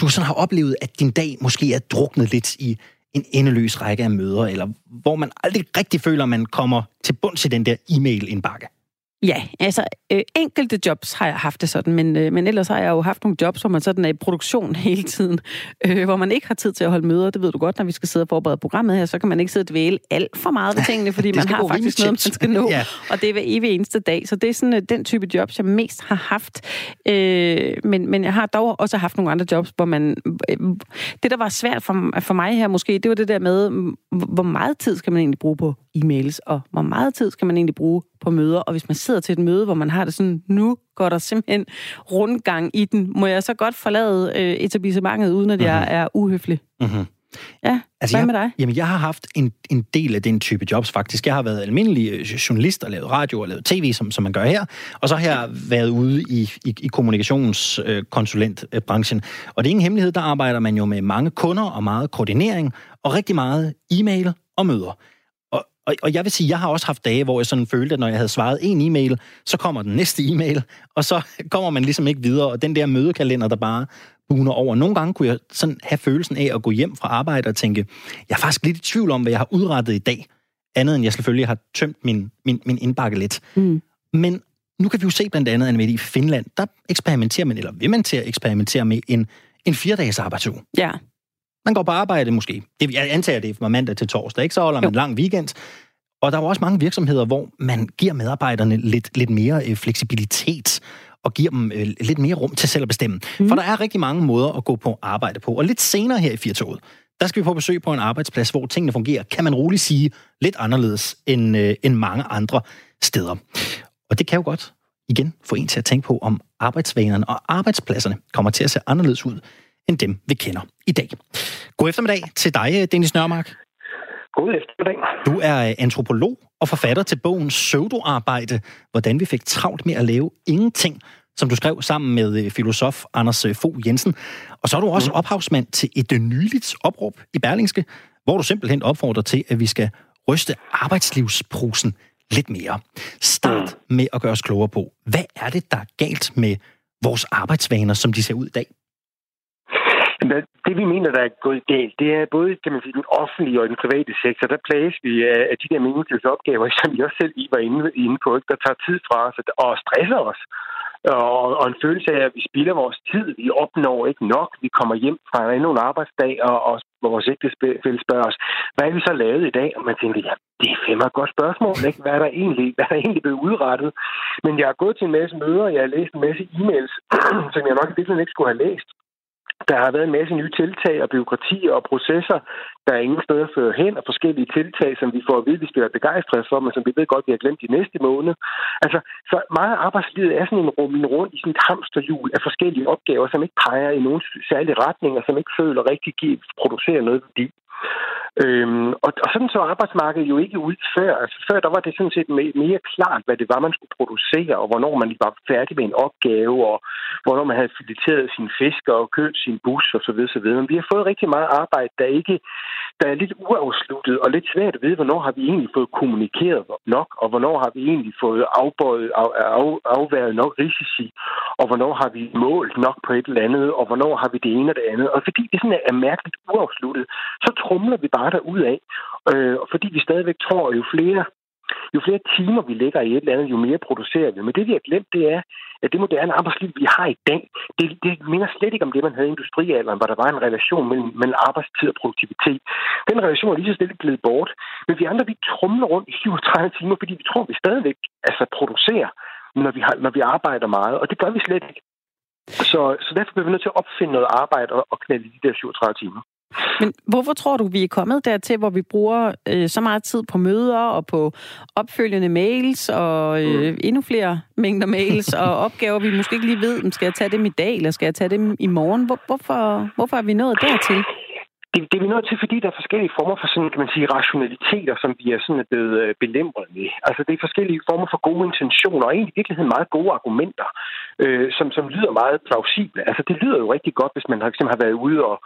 du sådan har oplevet, at din dag måske er druknet lidt i en endeløs række af møder, eller hvor man aldrig rigtig føler, at man kommer til bunds i den der e-mail-indbakke? Ja, altså øh, enkelte jobs har jeg haft det sådan, men, øh, men ellers har jeg jo haft nogle jobs, hvor man sådan er i produktion hele tiden, øh, hvor man ikke har tid til at holde møder. Det ved du godt, når vi skal sidde og forberede programmet her, så kan man ikke sidde og dvæle alt for meget ved tingene, fordi man har faktisk noget, man skal nå, ja. og det er hver evig eneste dag. Så det er sådan øh, den type jobs, jeg mest har haft. Øh, men, men jeg har dog også haft nogle andre jobs, hvor man... Øh, det, der var svært for, for mig her måske, det var det der med, hvor meget tid skal man egentlig bruge på e-mails, og hvor meget tid skal man egentlig bruge på møder, og hvis man sidder til et møde, hvor man har det sådan, nu går der simpelthen rundgang i den, må jeg så godt forlade øh, etablissementet, uden at mm-hmm. jeg mhm. er uhøflig? Mm-hmm. Ja, altså, hvad jeg, med dig? Jamen, jeg har haft en, en del af den type jobs, faktisk. Jeg har været almindelig øh, journalist og lavet radio og lavet tv, som, som man gør her. Og så har jeg været ude i, i, i kommunikationskonsulentbranchen. Og det er ingen hemmelighed, der arbejder man jo med mange kunder og meget koordinering og rigtig meget e-mail og møder. Og, og jeg vil sige, jeg har også haft dage, hvor jeg sådan følte, at når jeg havde svaret en e-mail, så kommer den næste e-mail, og så kommer man ligesom ikke videre, og den der mødekalender, der bare buner over. Nogle gange kunne jeg sådan have følelsen af at gå hjem fra arbejde og tænke, jeg er faktisk lidt i tvivl om, hvad jeg har udrettet i dag, andet end jeg selvfølgelig har tømt min, min, min indbakke lidt. Mm. Men nu kan vi jo se blandt andet, at i Finland, der eksperimenterer man, eller vil man til at eksperimentere med en, en fire-dages arbejdsuge. Ja. Man går på arbejde måske. Det, jeg antager, det fra mandag til torsdag, ikke? Så holder man en lang weekend. Og der er også mange virksomheder, hvor man giver medarbejderne lidt, lidt mere øh, fleksibilitet og giver dem øh, lidt mere rum til selv at bestemme. Mm. For der er rigtig mange måder at gå på arbejde på. Og lidt senere her i Firtoget, der skal vi på besøg på en arbejdsplads, hvor tingene fungerer, kan man roligt sige, lidt anderledes end, øh, end mange andre steder. Og det kan jo godt igen få en til at tænke på, om arbejdsvanerne og arbejdspladserne kommer til at se anderledes ud, end dem vi kender i dag. God eftermiddag til dig, Dennis Nørmark. God eftermiddag. Du er øh, antropolog og forfatter til bogen Pseudoarbejde, hvordan vi fik travlt med at lave ingenting, som du skrev sammen med øh, filosof Anders øh, Fogh Jensen. Og så er du også mm. ophavsmand til et nyligt opråb i Berlingske, hvor du simpelthen opfordrer til, at vi skal ryste arbejdslivsprusen lidt mere. Start mm. med at gøre os klogere på, hvad er det, der er galt med vores arbejdsvaner, som de ser ud i dag? Det vi mener, der er gået galt, det er både kan man sige, den offentlige og den private sektor. Der plages vi af de der meningsløse som jeg også selv I var inde, på, der tager tid fra os og stresser os. Og, og en følelse af, at vi spilder vores tid. Vi opnår ikke nok. Vi kommer hjem fra endnu en arbejdsdag, og, og vores ægtefælde spørger os, hvad er vi så lavet i dag? Og man tænker, ja, det er fem et godt spørgsmål. Ikke? Hvad er der egentlig, hvad er der egentlig blevet udrettet? Men jeg har gået til en masse møder, jeg har læst en masse e-mails, som jeg nok i virkeligheden ikke skulle have læst. Der har været en masse nye tiltag og byråkratier og processer, der er ingen steder fører hen, og forskellige tiltag, som vi får at vide, vi skal være begejstrede for, men som vi ved godt, vi har glemt i næste måned. Altså, så meget af arbejdslivet er sådan en rummen rundt i sådan et hamsterhjul af forskellige opgaver, som ikke peger i nogen særlig retning, og som ikke føler rigtig giver, producerer noget værdi. Øhm, og, og sådan så arbejdsmarkedet jo ikke ud før. Altså før der var det sådan set mere klart, hvad det var, man skulle producere, og hvornår man var færdig med en opgave, og hvornår man havde fileteret sin fisk og købt sin bus osv. osv. Men vi har fået rigtig meget arbejde, der ikke der er lidt uafsluttet og lidt svært at vide, hvornår har vi egentlig fået kommunikeret nok, og hvornår har vi egentlig fået afbøjet, af, af, afværet nok risici, og hvornår har vi målt nok på et eller andet, og hvornår har vi det ene og det andet. Og fordi det sådan er mærkeligt uafsluttet, så trumler vi bare der af, øh, fordi vi stadigvæk tror, at jo flere jo flere timer vi lægger i et eller andet, jo mere producerer vi. Men det, vi har glemt, det er, at det moderne arbejdsliv, vi har i dag, det, det minder slet ikke om det, man havde i industrialderen, hvor der var en relation mellem, mellem arbejdstid og produktivitet. Den relation er lige så stille blevet bort. Men vi andre, vi trumler rundt i 37 timer, fordi vi tror, vi stadigvæk altså, producerer, når vi, har, når vi arbejder meget. Og det gør vi slet ikke. Så, så derfor bliver vi nødt til at opfinde noget arbejde og, og knalde de der 37 timer. Men hvorfor tror du, vi er kommet dertil, hvor vi bruger øh, så meget tid på møder og på opfølgende mails og øh, mm. endnu flere mængder mails og opgaver, vi måske ikke lige ved, skal jeg tage dem i dag, eller skal jeg tage dem i morgen? Hvor, hvorfor, hvorfor er vi nået dertil? det, det er vi nødt til, fordi der er forskellige former for sådan, kan man sige, rationaliteter, som vi er sådan blevet øh, belemret med. Altså det er forskellige former for gode intentioner, og egentlig i virkeligheden meget gode argumenter, øh, som, som lyder meget plausible. Altså det lyder jo rigtig godt, hvis man for eksempel har været ude og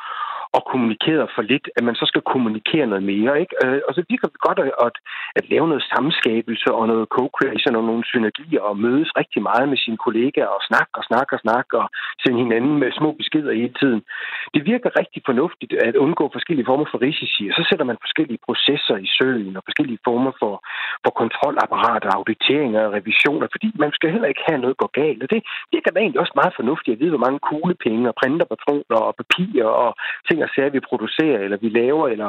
kommunikeret for lidt, at man så skal kommunikere noget mere. Ikke? Øh, og så virker det godt at, at, at lave noget samskabelse og noget co-creation og nogle synergier og mødes rigtig meget med sine kollegaer og snakke og snakke og snakke og sende hinanden med små beskeder hele tiden. Det virker rigtig fornuftigt at undgå forskellige former for risici, og så sætter man forskellige processer i søen og forskellige former for, for kontrolapparater, auditeringer og revisioner, fordi man skal heller ikke have noget gå galt. Og det virker da egentlig også meget fornuftigt at vide, hvor mange kuglepenge og printerpatroner og papir og ting og sager, vi producerer, eller vi laver, eller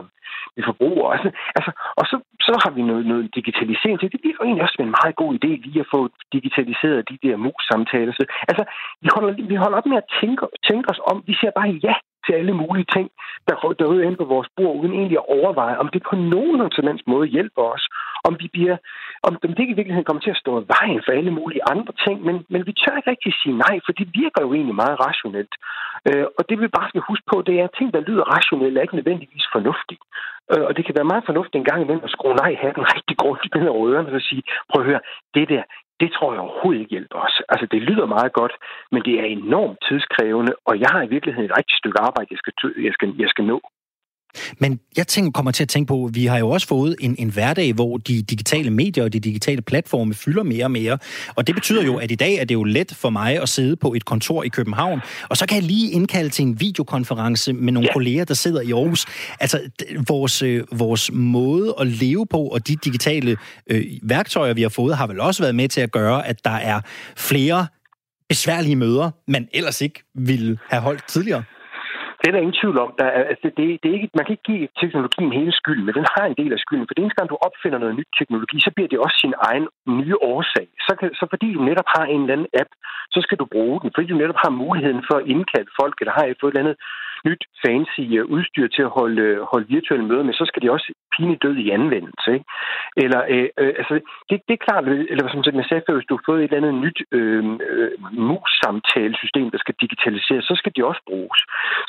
vi forbruger. Altså, altså, og så, så har vi noget, noget digitalisering til. Det bliver egentlig også en meget god idé lige at få digitaliseret de der mus-samtaler. Altså, vi holder, vi holder op med at tænke, tænke os om. Vi siger bare ja til alle mulige ting, der, der ryger ind på vores bord, uden egentlig at overveje, om det på nogen som måde hjælper os. Om, vi bliver, om det ikke i virkeligheden kommer til at stå i vejen for alle mulige andre ting, men, men vi tør ikke rigtig sige nej, for det virker jo egentlig meget rationelt. Øh, og det vi bare skal huske på, det er, at ting, der lyder rationelt, er ikke nødvendigvis fornuftigt. Øh, og det kan være meget fornuftigt en gang imellem at skrue nej hatten rigtig grundigt ned over ørerne og sige, prøv at høre, det der, det tror jeg overhovedet ikke hjælper os. Altså, det lyder meget godt, men det er enormt tidskrævende, og jeg har i virkeligheden et rigtig stykke arbejde, jeg skal, jeg skal, jeg skal nå. Men jeg tænker, kommer til at tænke på, at vi har jo også fået en, en hverdag, hvor de digitale medier og de digitale platforme fylder mere og mere. Og det betyder jo, at i dag er det jo let for mig at sidde på et kontor i København, og så kan jeg lige indkalde til en videokonference med nogle ja. kolleger, der sidder i Aarhus. Altså, vores, øh, vores måde at leve på, og de digitale øh, værktøjer, vi har fået, har vel også været med til at gøre, at der er flere besværlige møder, man ellers ikke ville have holdt tidligere. Det er der ingen tvivl om. Der er, altså det, det er ikke, man kan ikke give teknologien hele skylden, men den har en del af skylden. For det eneste gang, du opfinder noget nyt teknologi, så bliver det også sin egen nye årsag. Så, kan, så fordi du netop har en eller anden app, så skal du bruge den. Fordi du netop har muligheden for at indkalde folk, eller har fået et eller andet nyt fancy øh, udstyr til at holde, øh, holde virtuelle møder med, så skal de også pine død i anvendelse. Ikke? Eller, øh, øh, altså, det, det er klart, eller som jeg sagde før, hvis du har fået et eller andet nyt øhm, øh, mus-samtalesystem, der skal digitaliseres, så skal de også bruges.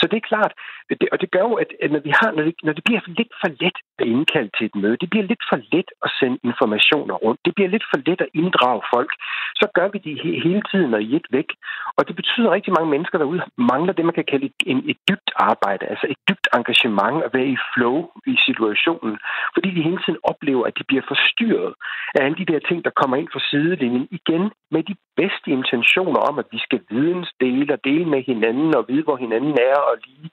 Så det er klart, det, og det gør jo, at, at når, vi har, når, det, når det bliver lidt for let at indkalde til et møde, det bliver lidt for let at sende informationer rundt, det bliver lidt for let at inddrage folk, så gør vi det hele tiden og i et væk. Og det betyder, at rigtig mange mennesker derude mangler det, man kan kalde et, en, et dybt arbejde, altså et dybt engagement at være i flow i situationen, fordi de hele tiden oplever, at de bliver forstyrret af alle de der ting, der kommer ind fra sidelinjen igen med de bedste intentioner om, at vi skal vidensdele og dele med hinanden og vide, hvor hinanden er og lige.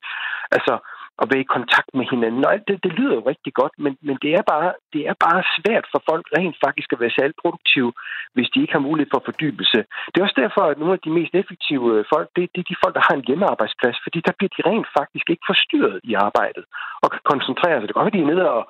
Altså, at være i kontakt med hinanden. Og alt det, det lyder jo rigtig godt, men, men det, er bare, det er bare svært for folk rent faktisk at være særlig produktive, hvis de ikke har mulighed for fordybelse. Det er også derfor, at nogle af de mest effektive øh, folk, det, det er de folk, der har en hjemmearbejdsplads, fordi der bliver de rent faktisk ikke forstyrret i arbejdet og kan koncentrere sig. Det går, at de er nede og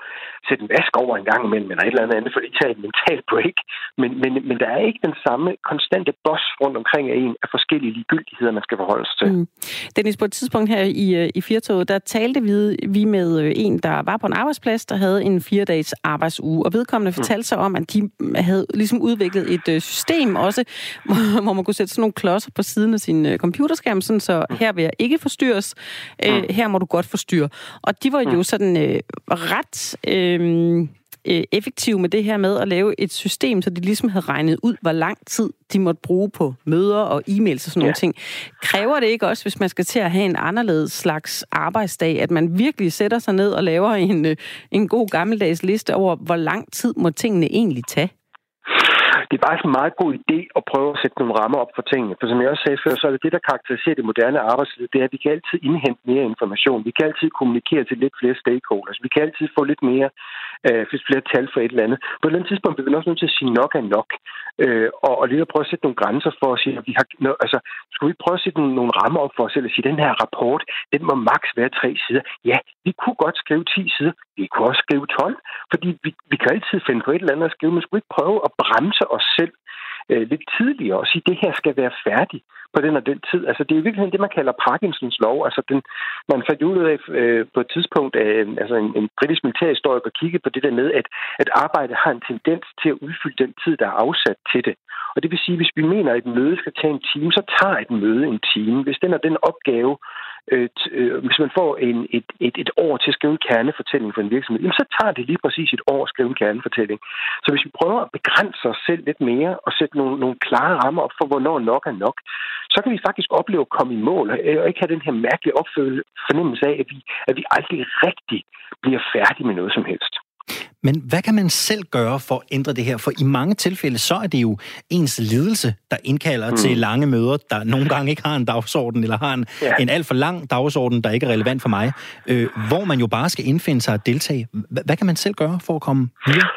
sætte en vask over en gang imellem, eller et eller andet andet, for de tager et mentalt break. Men, men, men der er ikke den samme konstante boss rundt omkring af en af forskellige ligegyldigheder, man skal forholde sig til. Mm. Dennis, på et tidspunkt her i, øh, i Firtoget, der talte talte vi med øh, en, der var på en arbejdsplads, der havde en fire-dages arbejdsuge, og vedkommende mm. fortalte sig om, at de havde ligesom udviklet et øh, system også, hvor man kunne sætte sådan nogle klodser på siden af sin øh, computerskærm, sådan så mm. her vil jeg ikke forstyrres, her må du godt forstyrre. Og de var jo sådan øh, ret... Øh, øh, effektive med det her med at lave et system, så de ligesom havde regnet ud, hvor lang tid de måtte bruge på møder og e-mails og sådan ja. nogle ting. Kræver det ikke også, hvis man skal til at have en anderledes slags arbejdsdag, at man virkelig sætter sig ned og laver en, øh, en god gammeldags liste over, hvor lang tid må tingene egentlig tage? det er faktisk en meget god idé at prøve at sætte nogle rammer op for tingene. For som jeg også sagde før, så er det det, der karakteriserer det moderne arbejdsliv, det er, at vi kan altid indhente mere information. Vi kan altid kommunikere til lidt flere stakeholders. Vi kan altid få lidt mere, øh, flere tal for et eller andet. På et eller andet tidspunkt bliver vi også nødt til at sige nok er nok. Øh, og, og lige at prøve at sætte nogle grænser for at sige, at vi har, altså, skulle vi prøve at sætte nogle, nogle rammer op for os selv og sige, at den her rapport, den må maks være tre sider. Ja, vi kunne godt skrive 10 sider. Vi kunne også skrive 12, fordi vi, vi kan altid finde på et eller andet at skrive. Men skulle vi ikke prøve at bremse os selv øh, lidt tidligere og sige, at det her skal være færdigt på den og den tid. Altså, det er i virkeligheden det, man kalder Parkinsons lov. Altså, den, man fandt ud af øh, på et tidspunkt, øh, altså en, en britisk militærhistoriker kiggede på det der med, at, at arbejdet har en tendens til at udfylde den tid, der er afsat til det. Og det vil sige, at hvis vi mener, at et møde skal tage en time, så tager et møde en time. Hvis den er den opgave, Øh, et, øh, hvis man får en, et, et, et år til at skrive en kernefortælling for en virksomhed, jamen, så tager det lige præcis et år at skrive en kernefortælling. Så hvis vi prøver at begrænse os selv lidt mere og sætte nogle, nogle klare rammer op for, hvornår nok er nok, så kan vi faktisk opleve at komme i mål og ikke have den her mærkelige fornemmelse af, at vi, at vi aldrig rigtig bliver færdige med noget som helst. Men hvad kan man selv gøre for at ændre det her? For i mange tilfælde, så er det jo ens ledelse, der indkalder mm. til lange møder, der nogle gange ikke har en dagsorden, eller har en, ja. en alt for lang dagsorden, der ikke er relevant for mig, øh, hvor man jo bare skal indfinde sig og deltage. Hvad kan man selv gøre for at komme videre?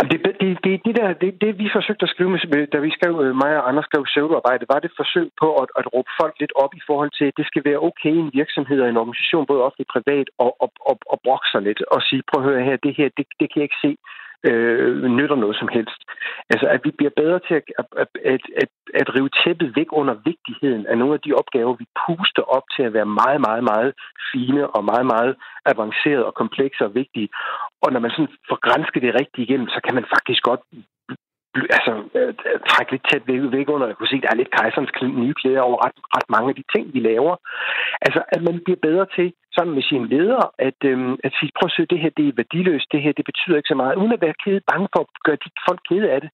Det, det, det, det, der, det, det vi forsøgte at skrive, med, da vi skrev, øh, mig og Anders skrev pseudoarbejde, var det forsøg på at, at råbe folk lidt op i forhold til, at det skal være okay i en virksomhed og en organisation, både offentlig og privat, og, og, og, og brokke sig lidt og sige, prøv at høre her, det her, det, det kan jeg ikke se øh, nytter noget som helst. Altså, at vi bliver bedre til at, at, at, at, at rive tæppet væk under vigtigheden af nogle af de opgaver, vi puster op til at være meget, meget, meget fine og meget, meget avancerede og komplekse og vigtige. Og når man sådan får grænsket det rigtigt igennem, så kan man faktisk godt altså, øh, trække lidt tæt væk, væk under. Jeg kunne se, at der er lidt kejserens nye klæder over ret, ret mange af de ting, vi laver. Altså, at man bliver bedre til, sammen med sine ledere, at, øhm, at sige, prøv at se, det her det er værdiløst, det her det betyder ikke så meget, uden at være kede, bange for at gøre de folk kede af det,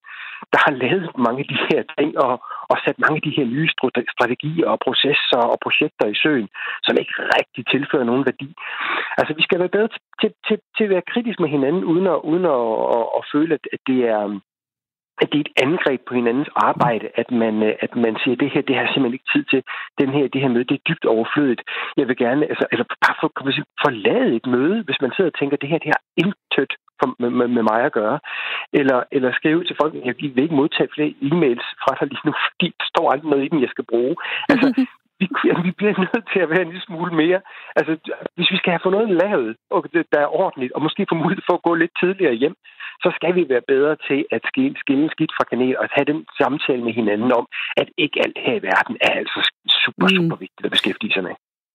der har lavet mange af de her ting, og, og sat mange af de her nye strategier og processer og projekter i søen, som ikke rigtig tilfører nogen værdi. Altså, vi skal være bedre til, til, til, til at være kritisk med hinanden, uden at, uden at, at, at føle, at det er øhm, at det er et angreb på hinandens arbejde, at man, øh, at man siger, at det her, det har simpelthen ikke tid til. Den her, det her møde, det er dybt overflødigt. Jeg vil gerne, altså, altså bare for, kan man sige, forlade et møde, hvis man sidder og tænker, at det her, det har intet for, med, med, med, mig at gøre. Eller, eller skrive til folk, at jeg vil ikke modtage flere e-mails fra dig lige nu, fordi der står aldrig noget i dem, jeg skal bruge. Altså, vi, vi bliver nødt til at være en lille smule mere. Altså, hvis vi skal have fået noget lavet, og det, der er ordentligt, og måske få mulighed for at gå lidt tidligere hjem, så skal vi være bedre til at skille, skille skidt fra kanel og have den samtale med hinanden om, at ikke alt her i verden er altså super, mm. super vigtigt at beskæftige sig med.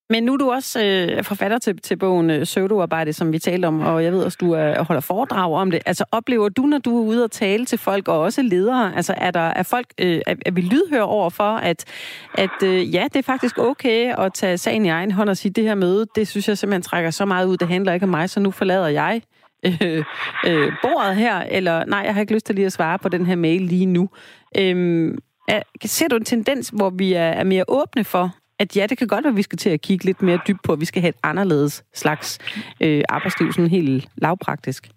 Men nu er du også øh, forfatter til, til bogen øh, som vi talte om, og jeg ved også, du er, holder foredrag om det. Altså oplever du, når du er ude og tale til folk, og også ledere, altså er, der, er folk, øh, er, er vi lydhøre over for, at, at øh, ja, det er faktisk okay at tage sagen i egen hånd og sige, det her møde, det synes jeg simpelthen trækker så meget ud, det handler ikke om mig, så nu forlader jeg øh, øh, bordet her, eller nej, jeg har ikke lyst til lige at svare på den her mail lige nu. Øh, er, ser du en tendens, hvor vi er, er mere åbne for, at ja, det kan godt være, at vi skal til at kigge lidt mere dybt på, at vi skal have et anderledes slags øh, arbejdsliv, sådan helt lavpraktisk?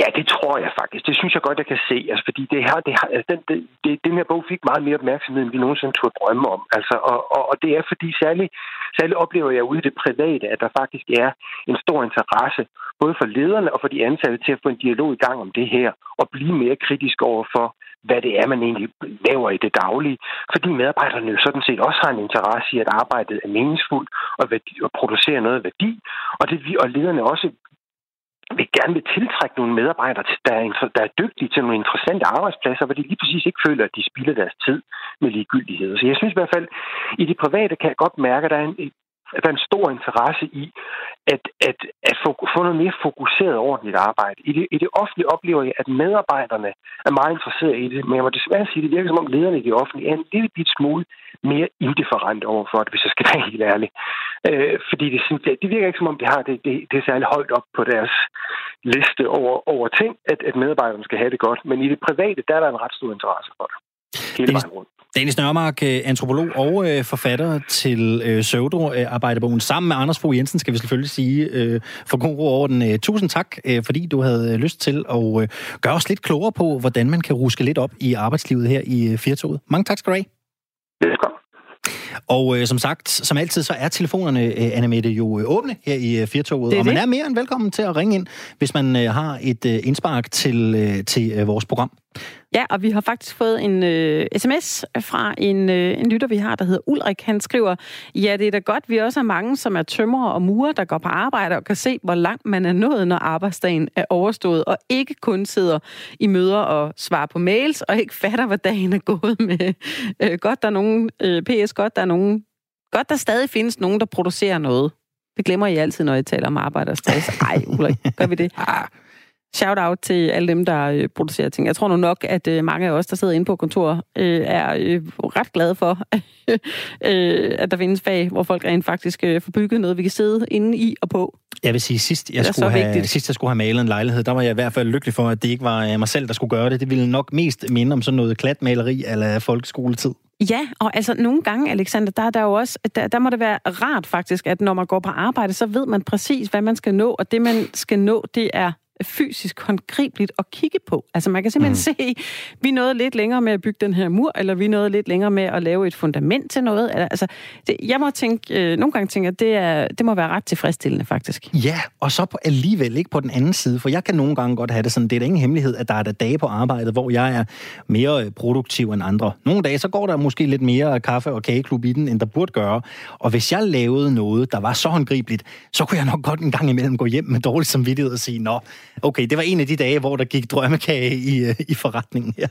Ja, det tror jeg faktisk. Det synes jeg godt, jeg kan se. Altså, fordi det her, det her, altså, den, det, det, den her bog fik meget mere opmærksomhed, end vi nogensinde turde drømme om. Altså, og, og, og det er fordi, særligt, særligt oplever jeg ude i det private, at der faktisk er en stor interesse, både for lederne og for de ansatte, til at få en dialog i gang om det her, og blive mere kritisk over for, hvad det er, man egentlig laver i det daglige. Fordi medarbejderne jo sådan set også har en interesse i, at arbejdet er meningsfuldt og, værdi, og producerer noget værdi. Og, det, og lederne også vi gerne vil tiltrække nogle medarbejdere, der er, der er dygtige til nogle interessante arbejdspladser, hvor de lige præcis ikke føler, at de spilder deres tid med ligegyldighed. Så jeg synes i hvert fald, i det private kan jeg godt mærke, at der er en, der er en stor interesse i at, at, at få, få noget mere fokuseret ordentligt arbejde. I det, I det offentlige oplever jeg, at medarbejderne er meget interesserede i det, men jeg må desværre sige, at det virker som om lederne i det offentlige er en lille bit smule mere indifferent overfor det, hvis jeg skal være helt ærlig. Øh, fordi det, det virker ikke som om, det har det, det, det er særlig højt op på deres liste over, over ting, at, at medarbejderne skal have det godt. Men i det private, der er der en ret stor interesse for det. Hele vejen rundt. Dennis Nørmark, øh, antropolog og øh, forfatter til øh, Søvdo-arbejderbogen. Sammen med Anders Fogh Jensen, skal vi selvfølgelig sige, for god ro over den. Tusind tak, fordi du havde lyst til at gøre os lidt klogere på, hvordan man kan ruske lidt op i arbejdslivet her i Firtoget. Mange tak skal du have. Velkommen. Og øh, som sagt, som altid, så er telefonerne, øh, Anna Mette, jo øh, åbne her i øh, Firtoget. Og man er mere end velkommen til at ringe ind, hvis man øh, har et øh, indspark til, øh, til øh, vores program. Ja, og vi har faktisk fået en øh, sms fra en, øh, en lytter, vi har, der hedder Ulrik. Han skriver, ja, det er da godt, vi også er mange, som er tømrer og murer, der går på arbejde og kan se, hvor langt man er nået, når arbejdsdagen er overstået, og ikke kun sidder i møder og svarer på mails, og ikke fatter, hvad dagen er gået med. Øh, godt, der er nogen, øh, PS, godt, der er nogen, godt, der stadig findes nogen, der producerer noget. Det glemmer I altid, når I taler om arbejde og stress. Ej, Ulrik, gør vi det? Ah, shout out til alle dem, der øh, producerer ting. Jeg tror nu nok, at øh, mange af os, der sidder inde på kontor, øh, er ret glade for, at der findes fag, hvor folk rent faktisk får bygget noget, vi kan sidde inde i og på. Jeg vil sige, sidst jeg, skulle have, sidst jeg skulle have malet en lejlighed, der var jeg i hvert fald lykkelig for, at det ikke var mig selv, der skulle gøre det. Det ville nok mest minde om sådan noget klatmaleri eller folkeskoletid. Ja, og altså nogle gange, Alexander, der, der, er jo også, der, der må det være rart faktisk, at når man går på arbejde, så ved man præcis, hvad man skal nå, og det man skal nå, det er fysisk håndgribeligt at kigge på. Altså man kan simpelthen mm. se, vi nåede lidt længere med at bygge den her mur, eller vi nåede lidt længere med at lave et fundament til noget. Altså, det, jeg må tænke, øh, nogle gange tænke, at det, er, det må være ret tilfredsstillende faktisk. Ja, og så på, alligevel ikke på den anden side, for jeg kan nogle gange godt have det sådan, det er da ingen hemmelighed, at der er der dage på arbejdet, hvor jeg er mere øh, produktiv end andre. Nogle dage, så går der måske lidt mere kaffe- og kageklub i den, end der burde gøre. Og hvis jeg lavede noget, der var så håndgribeligt, så kunne jeg nok godt en gang imellem gå hjem med dårlig samvittighed og sige, nå, Okay, det var en af de dage, hvor der gik drømmekage i, øh, i forretningen her.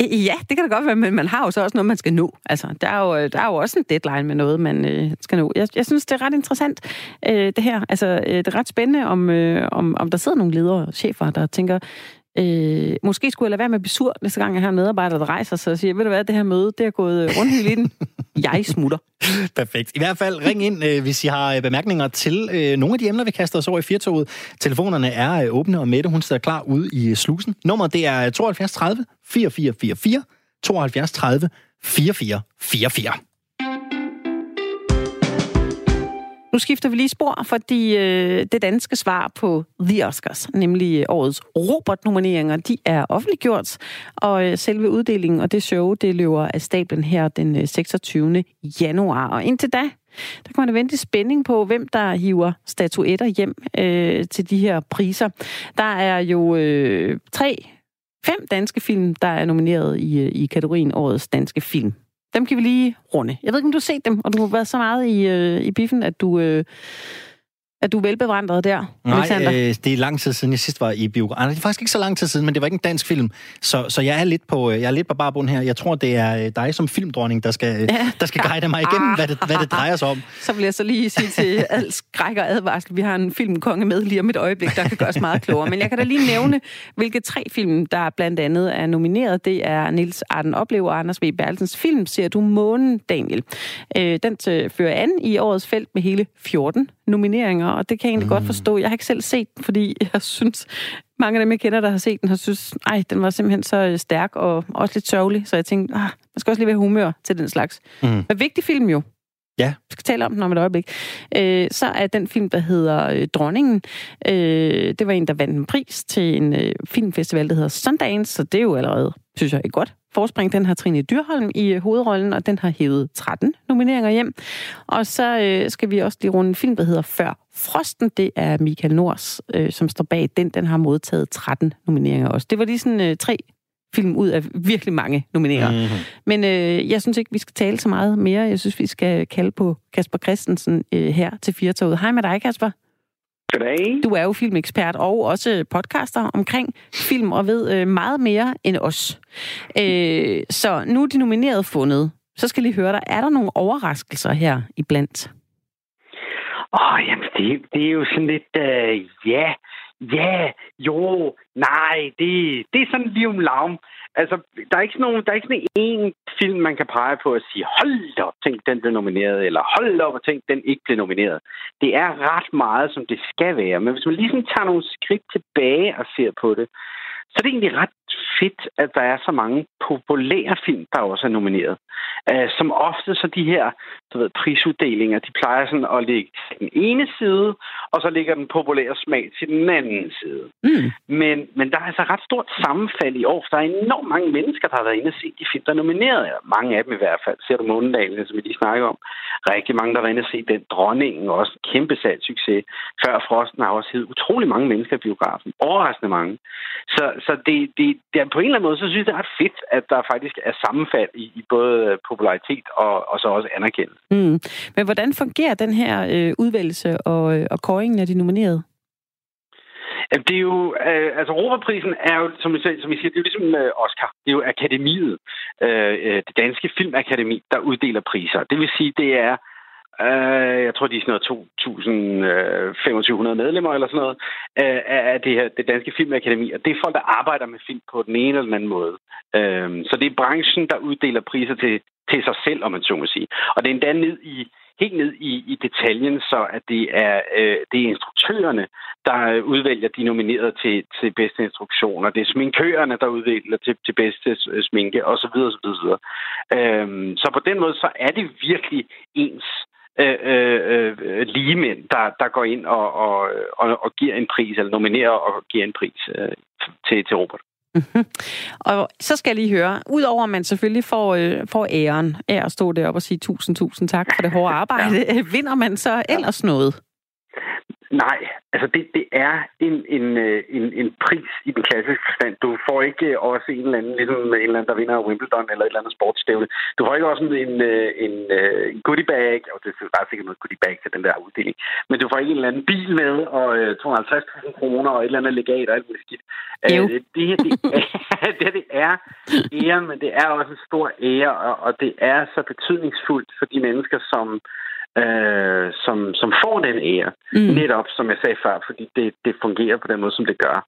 Ja, det kan da godt være, men man har jo så også noget, man skal nå. Altså, der er jo, øh, der er jo også en deadline med noget, man øh, skal nå. Jeg, jeg synes, det er ret interessant, øh, det her. Altså, øh, det er ret spændende, om, øh, om, om der sidder nogle ledere og chefer, der tænker, Øh, måske skulle jeg lade være med at blive sur, næste gang jeg har en medarbejder, der rejser sig og siger, ved du hvad, det her møde, det er gået rundt i den. Jeg smutter. Perfekt. I hvert fald ring ind, øh, hvis I har øh, bemærkninger til øh, nogle af de emner, vi kaster os over i firtoget. Telefonerne er øh, åbne, og Mette, hun står klar ude i slusen. Nummeret, det er 72 30 4444, 72 30 4444. Nu skifter vi lige spor, fordi øh, det danske svar på The Oscars, nemlig øh, årets Robert-nomineringer, de er offentliggjort, og øh, selve uddelingen og det show, det løber af stablen her den øh, 26. Januar. Og indtil da, der kan man vente spænding på, hvem der hiver statuetter hjem øh, til de her priser. Der er jo øh, tre, fem danske film, der er nomineret i, øh, i kategorien Årets Danske Film. Dem kan vi lige runde. Jeg ved ikke, om du har set dem, og du har været så meget i, øh, i biffen, at du... Øh, at du er velbevandret der, Nej, Alexander? øh, det er lang tid siden, jeg sidst var i biografen. Det er faktisk ikke så lang tid siden, men det var ikke en dansk film. Så, så jeg er lidt på, øh, jeg er lidt på barbund her. Jeg tror, det er øh, dig som filmdronning, der skal, ja. der skal guide mig igennem, hvad det, hvad det drejer sig om. Så vil jeg så lige sige til al skræk og advarsel, vi har en filmkonge med lige om et øjeblik, der kan gøre os meget klogere. Men jeg kan da lige nævne, hvilke tre film, der blandt andet er nomineret. Det er Nils Arden Oplever og Anders V. Bertelsens film, Ser du månen, Daniel. Øh, den fører an i årets felt med hele 14 nomineringer, og det kan jeg egentlig mm. godt forstå. Jeg har ikke selv set den, fordi jeg synes, mange af dem, jeg kender, der har set den, har synes, ej, den var simpelthen så øh, stærk og også lidt sørgelig, så jeg tænkte, ah, man skal også lige være humør til den slags. Mm. Men vigtig film jo. Ja. Vi skal tale om den om et øjeblik. Øh, så er den film, der hedder øh, Dronningen. Øh, det var en, der vandt en pris til en øh, filmfestival, der hedder Sundance, så det er jo allerede, synes jeg, et godt forspring. Den har Trine Dyrholm i øh, hovedrollen, og den har hævet 13 nomineringer hjem. Og så øh, skal vi også lige runde en film, der hedder Før Frosten. Det er Michael Nors, øh, som står bag den. Den har modtaget 13 nomineringer også. Det var lige sådan øh, tre film ud af virkelig mange nomineringer. Mm-hmm. Men øh, jeg synes ikke, vi skal tale så meget mere. Jeg synes, vi skal kalde på Kasper Christensen øh, her til Firtoget. Hej med dig, Kasper. Goddag. Du er jo filmekspert og også podcaster omkring film og ved øh, meget mere end os. Øh, så nu er de nomineret fundet. Så skal lige høre dig, er der nogle overraskelser her iblandt? Åh, oh, jamen det, det er jo sådan lidt, uh, ja, ja, jo, nej, det, det er sådan lige om lavn. Altså, der er ikke sådan, nogen, der er ikke sådan en film, man kan pege på og sige, hold op, tænk, den blev nomineret, eller hold op og tænk, den ikke blev nomineret. Det er ret meget, som det skal være. Men hvis man ligesom tager nogle skridt tilbage og ser på det, så er det egentlig ret fedt, at der er så mange populære film, der også er nomineret. Uh, som ofte så de her du ved, prisuddelinger, de plejer sådan at ligge til den ene side, og så ligger den populære smag til den anden side. Mm. Men, men der er altså ret stort sammenfald i år, for der er enormt mange mennesker, der har været inde og set de film, der er nomineret. Mange af dem i hvert fald. Ser du Månedalen, som vi lige snakker om. Rigtig mange, der har været inde og set den. Dronningen også kæmpe salgssucces. Før Frosten har også heddet utrolig mange mennesker i biografen. Overraskende mange. Så, så det, det, det på en eller anden måde, så synes jeg, det er ret fedt, at der faktisk er sammenfald i, i både popularitet og, og så også anerkendelse. Mm. Men hvordan fungerer den her øh, udvælgelse og, øh, og kåringen af de nominerede? Det er jo, øh, altså Robertprisen er jo, som vi, som vi siger, det er jo ligesom øh, Oscar. Det er jo akademiet, øh, øh, det danske filmakademi, der uddeler priser. Det vil sige, det er øh, jeg tror, de er sådan noget 2.500 øh, medlemmer eller sådan noget, øh, af det her det danske filmakademi. Og det er folk, der arbejder med film på den ene eller den anden måde. Øh, så det er branchen, der uddeler priser til, til sig selv, om man så må sige. Og det er endda ned i helt ned i, i detaljen, så at det er, øh, det er instruktørerne, der øh, udvælger de nominerede til, til bedste instruktioner. Det er sminkørerne, der udvælger til, til bedste øh, sminke, osv. osv., osv. Øhm, så på den måde, så er det virkelig ens øh, øh, øh lige mænd, der, der går ind og, og, og, og giver en pris, eller nominerer og giver en pris øh, til, til Robert. Mm-hmm. Og så skal jeg lige høre, udover at man selvfølgelig får, øh, får æren af at stå deroppe og sige tusind, tusind tak for det hårde arbejde, ja. vinder man så ellers noget? Nej, altså det, det er en, en, øh, en, en pris i den klassiske forstand. Du får ikke også en eller anden, ligesom en eller anden, der vinder Wimbledon eller et eller andet sportsstævne. Du får ikke også en, en, øh, en, øh, en goodie bag, og det er bare sikkert noget goodie bag til den der uddeling, men du får ikke en eller anden bil med, og 250.000 kroner, og et eller andet legat og alt muligt skidt. Jo. Det her, det er, det, her, det er ære, men det er også en stor ære, og, og det er så betydningsfuldt for de mennesker, som øh, som, som får den ære. Mm. Netop, som jeg sagde før, fordi det, det fungerer på den måde, som det gør.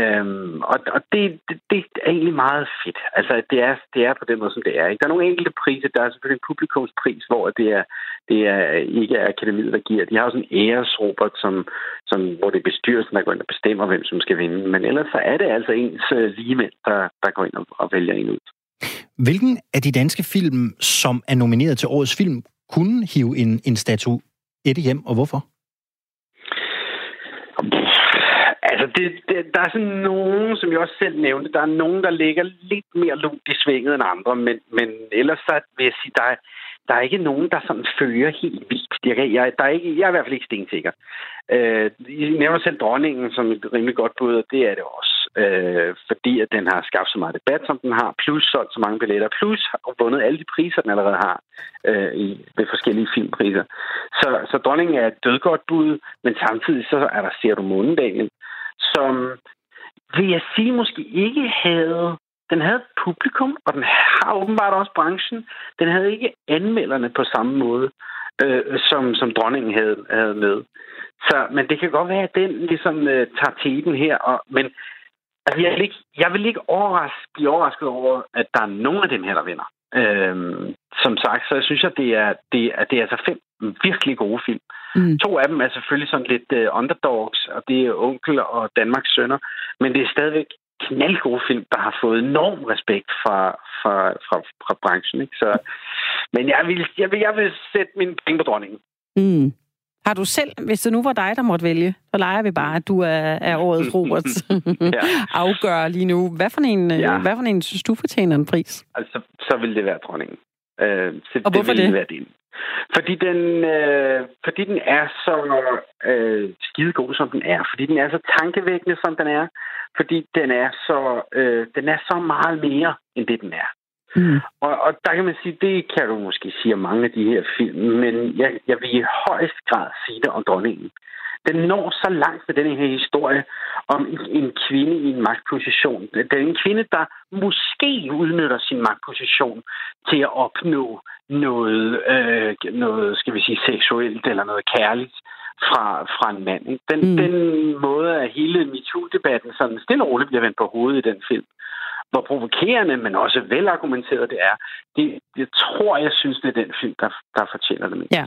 Øhm, og og det, det, det er egentlig meget fedt. Altså, det er, det er på den måde, som det er. Ikke? Der er nogle enkelte priser. Der er selvfølgelig en publikumspris, hvor det er, det er ikke er akademiet, der giver. De har også en æresrobert, som, som, hvor det er bestyrelsen, der går ind og bestemmer, hvem som skal vinde. Men ellers så er det altså ens uh, ligemænd, der, der går ind og, og vælger en ud. Hvilken af de danske film, som er nomineret til årets film, kunne hive en, en statuette hjem, og hvorfor? Altså, det, det, der er sådan nogen, som jeg også selv nævnte, der er nogen, der ligger lidt mere lunt i svinget end andre, men, men ellers så vil jeg sige, der er, der er ikke nogen, der sådan fører helt vildt. Jeg, jeg, der er ikke, jeg er i hvert fald ikke stensikker. Øh, I nævner selv dronningen som et rimelig godt bud, og det er det også. Øh, fordi at den har skabt så meget debat, som den har, plus solgt så mange billetter, plus har vundet alle de priser, den allerede har øh, i, ved forskellige filmpriser. Så, så dronningen er et dødgodt bud, men samtidig så er der Ser du Månedalen, som vil jeg sige måske ikke havde den havde publikum, og den har åbenbart også branchen. Den havde ikke anmelderne på samme måde, øh, som, som dronningen havde, havde med. Så, men det kan godt være, at den ligesom øh, tager teten her. Og, men altså, jeg, vil ikke, jeg vil ikke overraske, blive overrasket over, at der er nogen af dem her, der vinder. Øhm, som sagt, så jeg synes jeg, det er, det, er, det er altså fem virkelig gode film. Mm. To af dem er selvfølgelig sådan lidt uh, underdogs, og det er Onkel og Danmarks Sønner, men det er stadigvæk knaldgode film, der har fået enorm respekt fra, fra, fra, fra branchen. Ikke? Så, men jeg vil, jeg, vil, jeg vil sætte min penge på dronningen. Mm. Har du selv, hvis det nu var dig, der måtte vælge, så leger vi bare, at du er, er årets Robert ja. afgør lige nu. Hvad for en, ja. hvad for en synes du fortjener en pris? Altså, så vil det være dronningen. Øh, så Og hvorfor det? det? Være din. Fordi den, øh, fordi den er så øh, skidegod, som den er. Fordi den er så tankevækkende, som den er. Fordi den er så, øh, den er så meget mere, end det den er. Mm. Og, og der kan man sige, det kan du måske sige om mange af de her film, men jeg, jeg vil i højst grad sige det om dronningen. Den når så langt med den her historie om en, en kvinde i en magtposition. Det er en kvinde, der måske udnytter sin magtposition til at opnå noget, øh, noget skal vi sige, seksuelt eller noget kærligt fra, fra en mand. Den, mm. den måde, at hele MeToo-debatten sådan stille og roligt bliver vendt på hovedet i den film, hvor provokerende, men også velargumenteret det er, det, jeg tror, jeg synes, det er den film, der, der fortjener det Ja,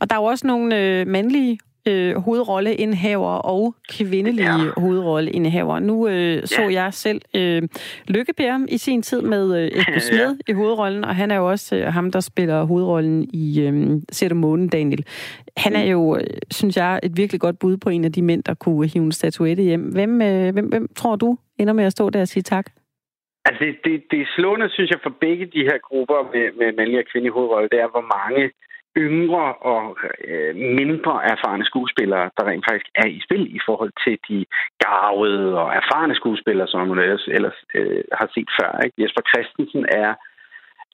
og der er jo også nogle øh, mandlige øh, hovedrolleindhaver og kvindelige ja. hovedrolleindhaver. Nu øh, så ja. jeg selv øh, Lykkebær i sin tid med øh, Esben Smed ja. i hovedrollen, og han er jo også øh, ham, der spiller hovedrollen i øh, Sæt Månen, Daniel. Han er jo, øh, synes jeg, et virkelig godt bud på en af de mænd, der kunne hive en statuette hjem. Hvem, øh, hvem, hvem tror du ender med at stå der og sige tak? Altså, det, det, det er slående, synes jeg, for begge de her grupper med, med mandlige og kvindelige hovedrolle, det er, hvor mange yngre og øh, mindre erfarne skuespillere, der rent faktisk er i spil i forhold til de garvede og erfarne skuespillere, som man ellers, ellers øh, har set før. Ikke? Jesper Christensen er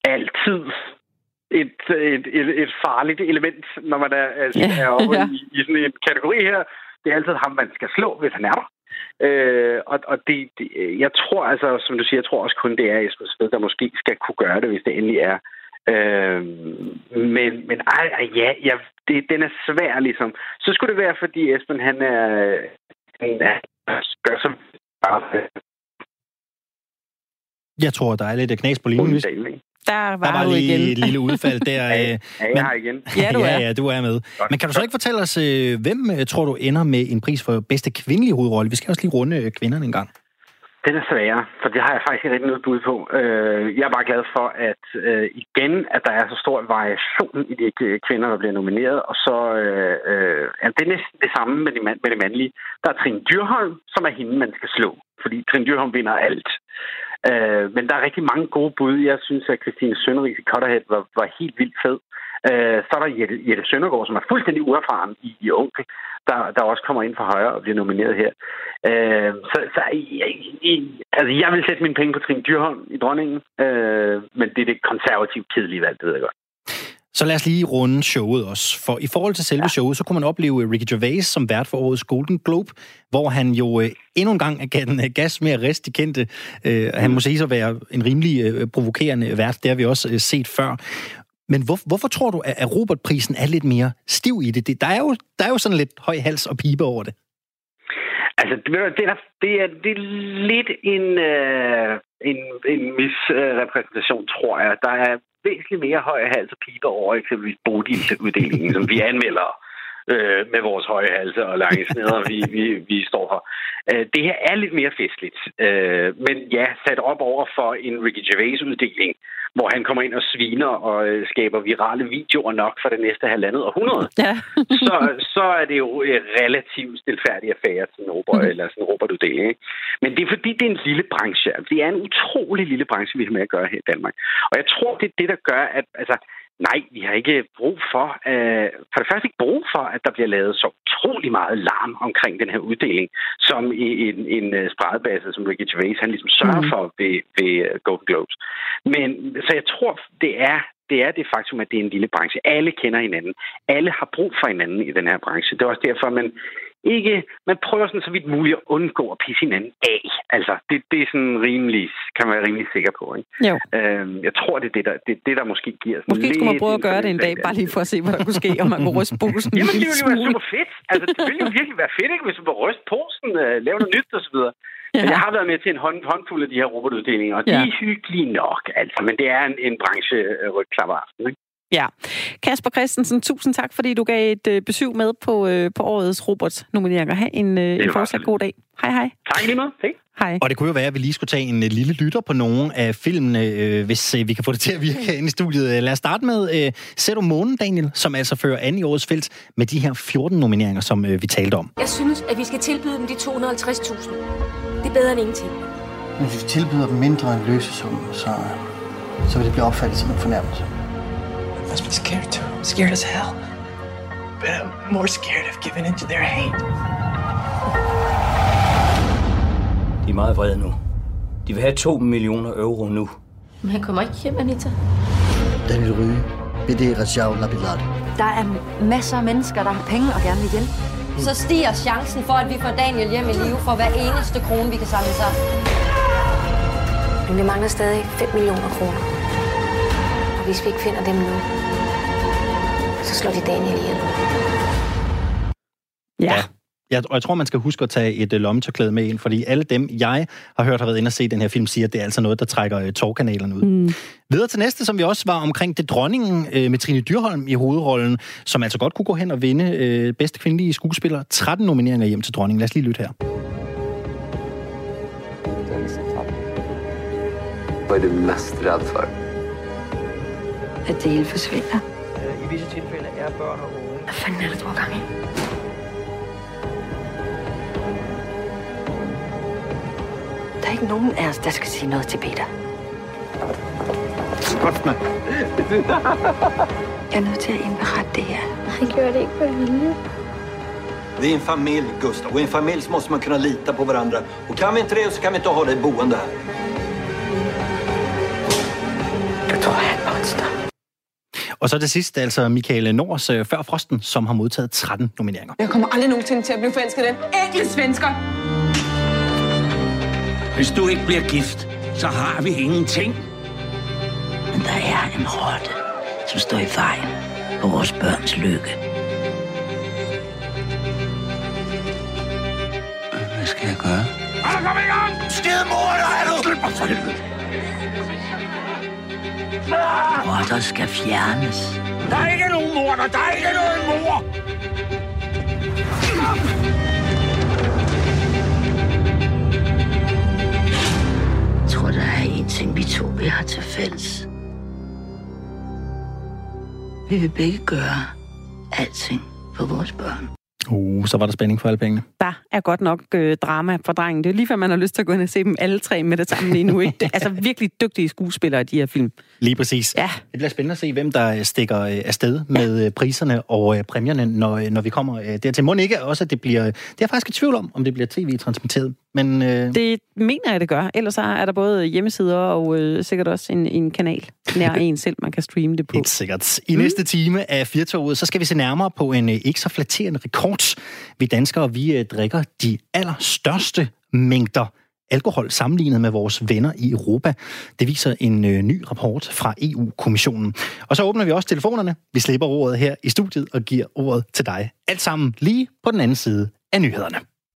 altid et, et, et, et farligt element, når man er, er, er oppe ja. i, i sådan en kategori her. Det er altid ham, man skal slå, hvis han er der. Øh, og og det, det, jeg tror altså, som du siger, jeg tror også kun, det er Jesper Sved, der måske skal kunne gøre det, hvis det endelig er Øh, men, men ej, ej, ja, ja det, den er svær, ligesom. Så skulle det være, fordi Esben, han er... Han er gør som Jeg tror, der er lidt knas på linjen. Der var, der var du lige igen. et lille udfald der. Ja, øh, jeg er her igen. Ja, du ja, er. ja, du er med. Men kan du så ikke fortælle os, øh, hvem øh, tror du ender med en pris for bedste kvindelige hovedrolle? Vi skal også lige runde kvinderne en gang. Den er sværere, for det har jeg faktisk ikke rigtig noget bud på. Jeg er bare glad for, at igen, at der er så stor variation i de kvinder, der bliver nomineret. Og så øh, øh, er det næsten det samme med det, med det mandlige. Der er Trine Dyrholm, som er hende, man skal slå. Fordi Trine Dyrholm vinder alt. Øh, men der er rigtig mange gode bud. Jeg synes, at Christine Sønderis i Cutterhead var, var helt vildt fed. Øh, så er der Jette, Jette Søndergaard, som er fuldstændig uerfaren i, i Onkel, der, der også kommer ind fra højre og bliver nomineret her. Øh, så så jeg, jeg, altså, jeg vil sætte mine penge på Trine Dyrholm i dronningen, øh, men det er det konservativt kedelige valg, det ved jeg godt. Så lad os lige runde showet også. For i forhold til selve ja. showet, så kunne man opleve Ricky Gervais som vært for årets Golden Globe, hvor han jo øh, endnu en gang gav den øh, gas med at riste de kendte. Øh, han må sige sig være en rimelig øh, provokerende vært, det har vi også øh, set før. Men hvor, hvorfor tror du, at Robert-prisen er lidt mere stiv i det? det der, er jo, der er jo sådan lidt høj hals og pibe over det. Altså, det, det, er, det, er, det er lidt en, øh, en, en misrepræsentation, tror jeg. Der er væsentligt mere høje hals og pibe over eksempelvis bodiluddelingen, som vi anmelder øh, med vores høje halse og lange sneder, vi, vi, vi står for. Øh, det her er lidt mere festligt. Øh, men ja, sat op over for en Ricky Gervais-uddeling, hvor han kommer ind og sviner og øh, skaber virale videoer nok for det næste halvandet århundrede, Ja. så, så er det jo en relativt stilfærdig affære til en Robert, mm. eller sådan en Robert-uddeling. Ikke? Men det er fordi, det er en lille branche. Altså, Det er en utrolig lille branche, vi har med at gøre her i Danmark. Og jeg tror, det er det, der gør, at altså, Nej, vi har ikke brug for, øh, for det første ikke brug for, at der bliver lavet så utrolig meget larm omkring den her uddeling, som i en, en uh, spredebase, som Ricky Gervais, han ligesom sørger Mhm. for ved, ved uh, Golden Globes. Men så jeg tror, det er det er det faktum, at det er en lille branche. Alle kender hinanden. Alle har brug for hinanden i den her branche. Det er også derfor, man ikke, man prøver sådan så vidt muligt at undgå at pisse hinanden af. Altså, det, det er sådan rimelig, kan man være rimelig sikker på. Ikke? Jo. Øhm, jeg tror, det er det, der, det, det, der måske giver sådan Måske skulle man lidt prøve at gøre det en dag, bare lige for at se, hvad der kunne ske, om man kunne ryste posen en Jamen, det ville jo være super fedt. Altså, det ville jo virkelig være fedt, ikke, hvis du var ryste posen, øh, lave noget nyt og så videre. Ja. Ja. Jeg har været med til en hånd, håndfuld af de her robotuddelinger, og de Ja. er hyggelige nok, altså. Men det er en, en branche øh, rygklapper ikke? Ja. Kasper Christensen, tusind tak, fordi du gav et øh, besøg med på, øh, på årets Robert-nomineringer. Ha' en, øh, en fortsat god dag. Hej hej. Tak lige med. Hej. Hej. Og det kunne jo være, at vi lige skulle tage en øh, lille lytter på nogle af filmene, øh, hvis øh, vi kan få det til at virke herinde i studiet. Øh, Lad os starte med øh, Sæt om månen, Daniel, som altså fører an i årets felt med de her 14 nomineringer, som øh, vi talte om. Jeg synes, at vi skal tilbyde dem de 250.000. Det er bedre end ingenting. Men hvis vi tilbyder dem mindre end løsesummen, så, så vil det blive opfattet som en fornærmelse. Must be scared too. Scared as hell. But I'm more scared of giving into their hate. De er meget vrede nu. De vil have 2 millioner euro nu. Men han kommer ikke hjem, Anita. Daniel Ryge, BD Rajau Labilad. Der er masser af mennesker, der har penge og gerne vil hjælpe. Så stiger chancen for, at vi får Daniel hjem i live for hver eneste krone, vi kan samle sammen. Men vi mangler stadig 5 millioner kroner. Hvis vi ikke finder dem nu, så slår de Daniel ihjel. Ja. Jeg, og jeg tror, man skal huske at tage et øh, lommetørklæde med ind, fordi alle dem, jeg har hørt har været inde og se den her film, siger, at det er altså noget, der trækker øh, tårkanalerne ud. Mm. Videre til næste, som vi også var omkring, det er dronningen øh, med Trine Dyrholm i hovedrollen, som altså godt kunne gå hen og vinde øh, bedste kvindelige skuespiller. 13 nomineringer hjem til dronningen. Lad os lige lytte her. Vad är du mest rädd för? At det hele forsvinder. I visse tilfælde er børn og unge Hvad fanden er det, du har gang i? Der er ikke nogen af os, der skal sige noget til Peter. Jeg er nødt til at indberette det her. Han gør det ikke med vilje. Vi är en familj, Gustav. Och i en familj så måste man kunna lita på varandra. Och kan vi inte det så kan vi inte ha dig boende här. Du tror, jeg er et monster. Og så det sidste, altså Michael Nors øh, Før Frosten, som har modtaget 13 nomineringer. Jeg kommer aldrig nogensinde til at blive forelsket den enkle svensker. Hvis du ikke bliver gift, så har vi ingenting. Men der er en rotte, som står i vejen på vores børns lykke. Hvad skal jeg gøre? Alle kom i gang! Skide mor, der er du! Slut for helvede! Rotter skal fjernes. Der er ikke nogen mor, der, er ikke nogen mor! Jeg tror, der er en ting, vi to vi har til fælles. Vi vil begge gøre alting for vores børn. Uh, så var der spænding for alle pengene. Der er godt nok øh, drama for drengen. Det er lige før, man har lyst til at gå ind og se dem alle tre med det samme lige nu. Ikke? Det, er altså virkelig dygtige skuespillere, de her film. Lige præcis. Ja. Det bliver spændende at se, hvem der stikker øh, afsted med ja. priserne og øh, præmierne, når, når vi kommer øh, dertil. Må ikke også, at det bliver... Det er jeg faktisk i tvivl om, om det bliver tv-transmitteret. Men, øh... Det mener jeg, det gør. Ellers er der både hjemmesider og øh, sikkert også en, en kanal nær en selv, man kan streame det på. Helt sikkert. I mm. næste time af Firtoget, så skal vi se nærmere på en øh, ikke så flatterende rekord. Vi danskere, vi øh, drikker de allerstørste mængder alkohol sammenlignet med vores venner i Europa. Det viser en øh, ny rapport fra EU-kommissionen. Og så åbner vi også telefonerne. Vi slipper ordet her i studiet og giver ordet til dig. Alt sammen lige på den anden side af nyhederne.